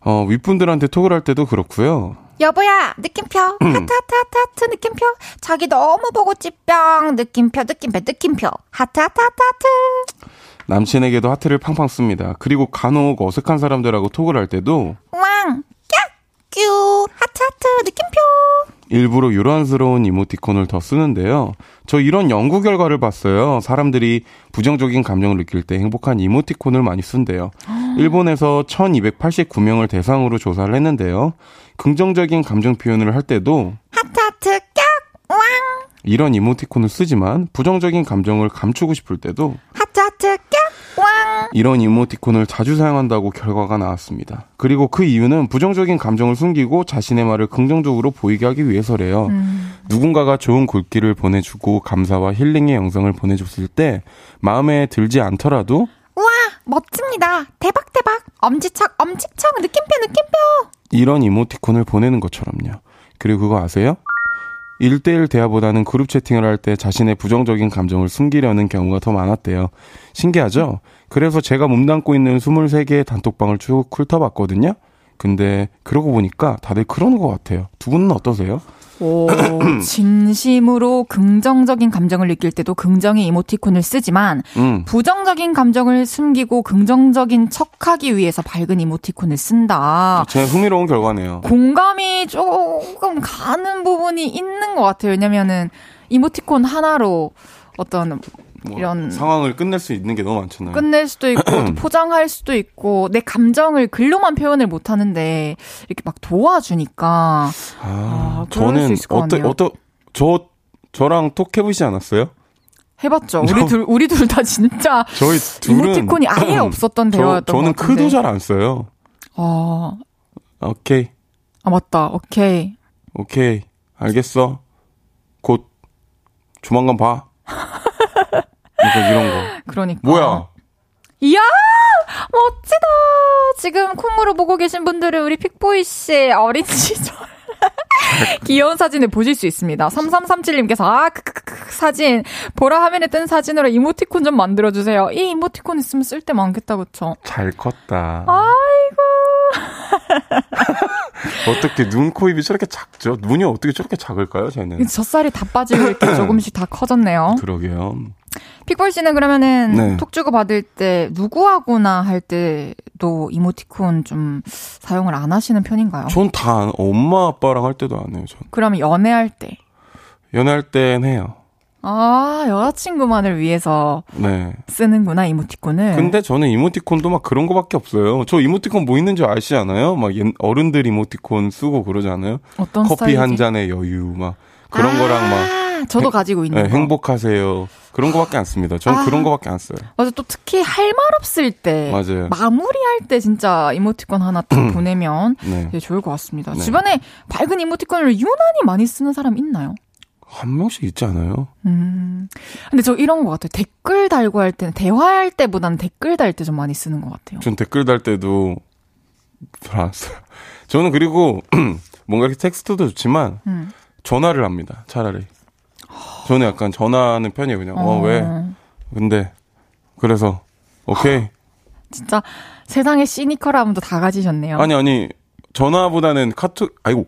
어, 윗분들한테 톡을 할 때도 그렇고요. 여보야, 느낌표. [CLEARS THROAT] 하트, 하트, 하트, 하트, 느낌표. 자기 너무 보고 찌뿅. 느낌표, 느낌표, 느낌표. 하트, 하트, 하트, 하트. 남친에게도 하트를 팡팡 씁니다. 그리고 간혹 어색한 사람들하고 톡을 할 때도 왕, 깍, 뀨. 하트, 하트, 느낌표. 일부러 요란스러운 이모티콘을 더 쓰는데요. 저 이런 연구 결과를 봤어요. 사람들이 부정적인 감정을 느낄 때 행복한 이모티콘을 많이 쓴대요. 일본에서 1289명을 대상으로 조사를 했는데요. 긍정적인 감정 표현을 할 때도 하트, 하트, 깍, 왕. 이런 이모티콘을 쓰지만 부정적인 감정을 감추고 싶을 때도 하트, 하트, 깍, 왕. 이런 이모티콘을 자주 사용한다고 결과가 나왔습니다. 그리고 그 이유는 부정적인 감정을 숨기고 자신의 말을 긍정적으로 보이게 하기 위해서래요. 누군가가 좋은 글귀를 보내주고 감사와 힐링의 영상을 보내줬을 때 마음에 들지 않더라도 와, 멋집니다. 대박, 대박. 엄지척, 엄지척, 느낌표, 느낌표. 이런 이모티콘을 보내는 것처럼요. 그리고 그거 아세요? 1대1 대화보다는 그룹 채팅을 할 때 자신의 부정적인 감정을 숨기려는 경우가 더 많았대요. 신기하죠? 그래서 제가 몸담고 있는 23개의 단톡방을 쭉 훑어봤거든요? 근데 그러고 보니까 다들 그러는 것 같아요. 두 분은 어떠세요? 오, [CLEARS THROAT] 진심으로 긍정적인 감정을 느낄 때도 긍정의 이모티콘을 쓰지만 음, 부정적인 감정을 숨기고 긍정적인 척하기 위해서 밝은 이모티콘을 쓴다. 제 흥미로운 결과네요. 공감이 조금 가는 부분이 있는 것 같아요. 왜냐면은 이모티콘 하나로 어떤 뭐 이런 상황을 끝낼 수 있는 게 너무 많잖아요. 끝낼 수도 있고 또 [CLEARS THROAT] 포장할 수도 있고 내 감정을 글로만 표현을 못 하는데 이렇게 막 도와주니까 아, 아, 저는 어떠. 어떠 저 저랑 톡 해보시지 않았어요? 해봤죠. 우리 둘 우리 둘 다 진짜 저희 둘은 이모티콘이 아예 [CLEARS THROAT] 없었던 저, 대화였던 저는 것 같은데. 크도 잘 안 써요. 아, 오케이, 아 맞다. 오케이. 오케이, 알겠어. 곧 조만간 봐. [LAUGHS] 그러니까 이런 거. 그러니까. 뭐야? 이야! 멋지다! 지금 콩으로 보고 계신 분들은 우리 픽보이 씨의 어린 시절. [LAUGHS] 귀여운 사진을 보실 수 있습니다. 3337님께서, 아, 크크크, 사진. 보라 화면에 뜬 사진으로 이모티콘 좀 만들어주세요. 이 이모티콘 있으면 쓸 때 많겠다, 그쵸? 잘 컸다. 아이고. [LAUGHS] 어떻게 눈, 코, 입이 저렇게 작죠? 눈이 어떻게 저렇게 작을까요, 쟤는? 젖살이 다 빠지고 이렇게 조금씩 다 커졌네요. [LAUGHS] 그러게요. 픽볼 씨는 그러면은 네. 톡 주고 받을 때 누구하고나 할 때도 이모티콘 좀 사용을 안 하시는 편인가요? 전 다 엄마 아빠랑 할 때도 안 해요. 전 그러면 연애할 때. 연애할 땐 해요. 아, 여자친구만을 위해서 네. 쓰는구나, 이모티콘을. 근데 저는 이모티콘도 막 그런 거밖에 없어요. 저 이모티콘 뭐 있는지 아시지 않아요? 막 옛- 어른들 이모티콘 쓰고 그러잖아요. 어떤 커피 스타일이지? 한 잔의 여유 막 그런 아, 거랑 막 저도 행- 가지고 있는 네, 거. 행복하세요. 그런 거밖에 안 씁니다. 저는 아. 그런 거밖에 안 써요. 맞아, 또 특히 할 말 없을 때. 맞아요. 마무리할 때 진짜 이모티콘 하나 딱 [CLEARS THROAT] 보내면 네. 되게 좋을 것 같습니다. 네. 주변에 밝은 이모티콘을 유난히 많이 쓰는 사람 있나요? 한 명씩 있지 않아요? 음. 근데 저 이런 것 같아요. 댓글 달고 할 때는, 대화할 때보다는 댓글 달 때 좀 많이 쓰는 것 같아요. 전 댓글 달 때도 잘 안 써요. 저는 그리고 [CLEARS THROAT] 뭔가 이렇게 텍스트도 좋지만 음. 전화를 합니다. 차라리. 저는 약간 전화하는 편이에요. 그냥 어, 왜? 근데 그래서 오케이. [LAUGHS] 진짜 세상에 시니컬함도 다 가지셨네요. 아니 아니 전화보다는 카톡 아이고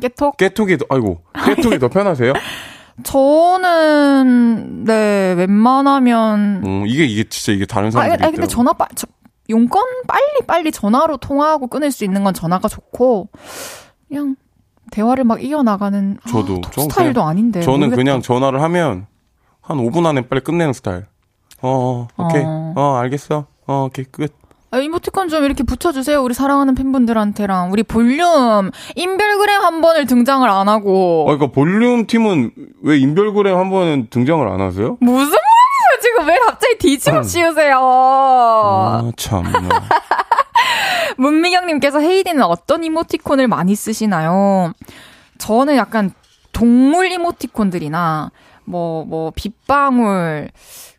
깨톡? 깨톡이 더 아이고 깨톡이 더 편하세요? [LAUGHS] 저는 네 웬만하면 음, 이게 이게 진짜 이게 다른 아, 사람들이 아니, 근데. 전화 빨 저, 용건 빨리 빨리 전화로 통화하고 끊을 수 있는 건 전화가 좋고 그냥 대화를 막 이어나가는 아, 저도. 톡 저는 스타일도 그냥- 아닌데 저는 모르겠다. 그냥 전화를 하면 한 5분 안에 빨리 끝내는 스타일. 어, 어 오케이. 어. 어, 알겠어. 어, 오케이 끝. 아, 이모티콘 좀 이렇게 붙여주세요 우리 사랑하는 팬분들한테랑 우리 볼륨 인별그램 한 번을 등장을 안 하고 어, 그러니까 볼륨 팀은 왜 인별그램 한 번은 등장을 안 하세요? 무슨 말이에요 지금 왜 갑자기 뒤집어 씌우세요 아, 참. [LAUGHS] [LAUGHS] 문미경님께서 헤이디는 어떤 이모티콘을 많이 쓰시나요? 저는 약간 동물 이모티콘들이나 뭐 뭐 빗방울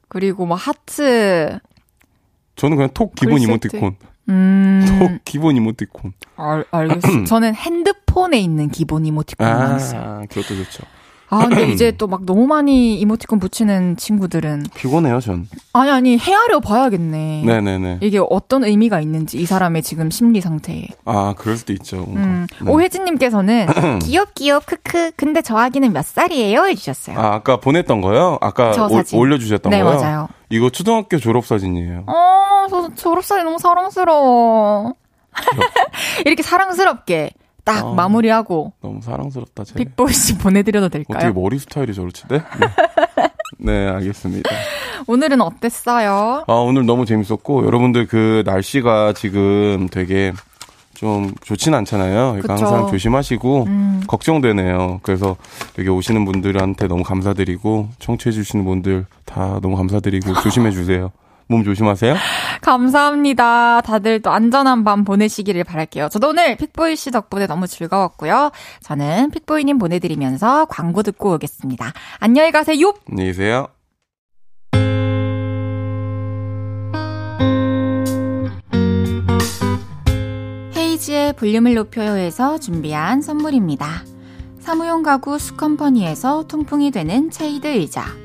그리고 뭐 하트 저는 그냥 톡 기본 이모티콘. 음 톡 기본 이모티콘. 알, 알겠어. [CLEARS THROAT] 저는 핸드폰에 있는 기본 이모티콘만 써요. 아, 그것도 좋죠. 아, 근데 이제 또 막 너무 많이 이모티콘 붙이는 친구들은 피곤해요, 전. 아니 아니 헤아려 봐야겠네. 네네네. 이게 어떤 의미가 있는지 이 사람의 지금 심리 상태에. 아, 그럴 수도 있죠. 음. 네. 오혜진님께서는 [CLEARS THROAT] 귀엽 귀엽 크크. 근데 저 아기는 몇 살이에요? 해주셨어요. 아, 아까 보냈던 거요? 아까 올- 사진. 올려주셨던 네 거요? 맞아요. 이거 초등학교 졸업 사진이에요. 어, 저 졸업 사진 너무 사랑스러워. [LAUGHS] 이렇게 사랑스럽게 딱 어. 마무리하고 너무 사랑스럽다, 제. 빅보이 씨 보내드려도 어떻게 될까요? 머리 스타일이 저렇지? 네? 네. 네, 알겠습니다. 오늘은 어땠어요? 아, 오늘 너무 재밌었고, 여러분들 그 날씨가 지금 되게 좀 좋진 않잖아요. 그러니까 그쵸. 항상 조심하시고, 음. 걱정되네요. 그래서 여기 오시는 분들한테 너무 감사드리고, 청취해 주시는 분들 다 너무 감사드리고, 조심해 주세요. 몸 조심하세요. 감사합니다. 다들 또 안전한 밤 보내시기를 바랄게요. 저도 오늘 픽보이 씨 덕분에 너무 즐거웠고요. 저는 픽보이님 보내드리면서 광고 듣고 오겠습니다. 안녕히 가세요. 안녕히 계세요. 헤이지의 볼륨을 높여요에서 준비한 선물입니다. 사무용 가구 수컴퍼니에서 통풍이 되는 체이드 의자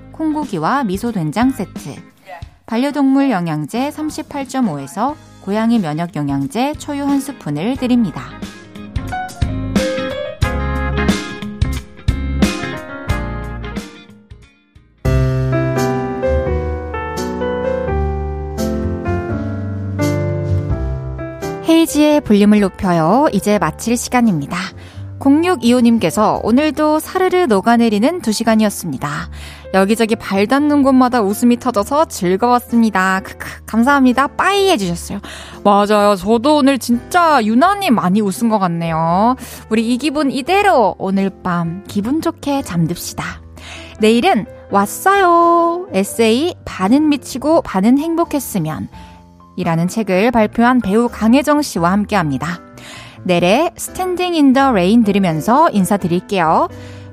콩고기와 미소 된장 세트 반려동물 영양제 38.5에서 고양이 면역 영양제 초유 한 스푼을 드립니다. 헤이지의 볼륨을 높여요. 이제 마칠 시간입니다. 0625님께서 오늘도 사르르 녹아내리는 2시간이었습니다. 여기저기 발 닿는 곳마다 웃음이 터져서 즐거웠습니다. 크크, 감사합니다. 빠이 해주셨어요. 맞아요. 저도 오늘 진짜 유난히 많이 웃은 것 같네요. 우리 이 기분 이대로 오늘 밤 기분 좋게 잠듭시다. 내일은 왔어요. 에세이 반은 미치고 반은 행복했으면 이라는 책을 발표한 배우 강혜정 씨와 함께 합니다. 내래 Standing in the Rain 들으면서 인사드릴게요.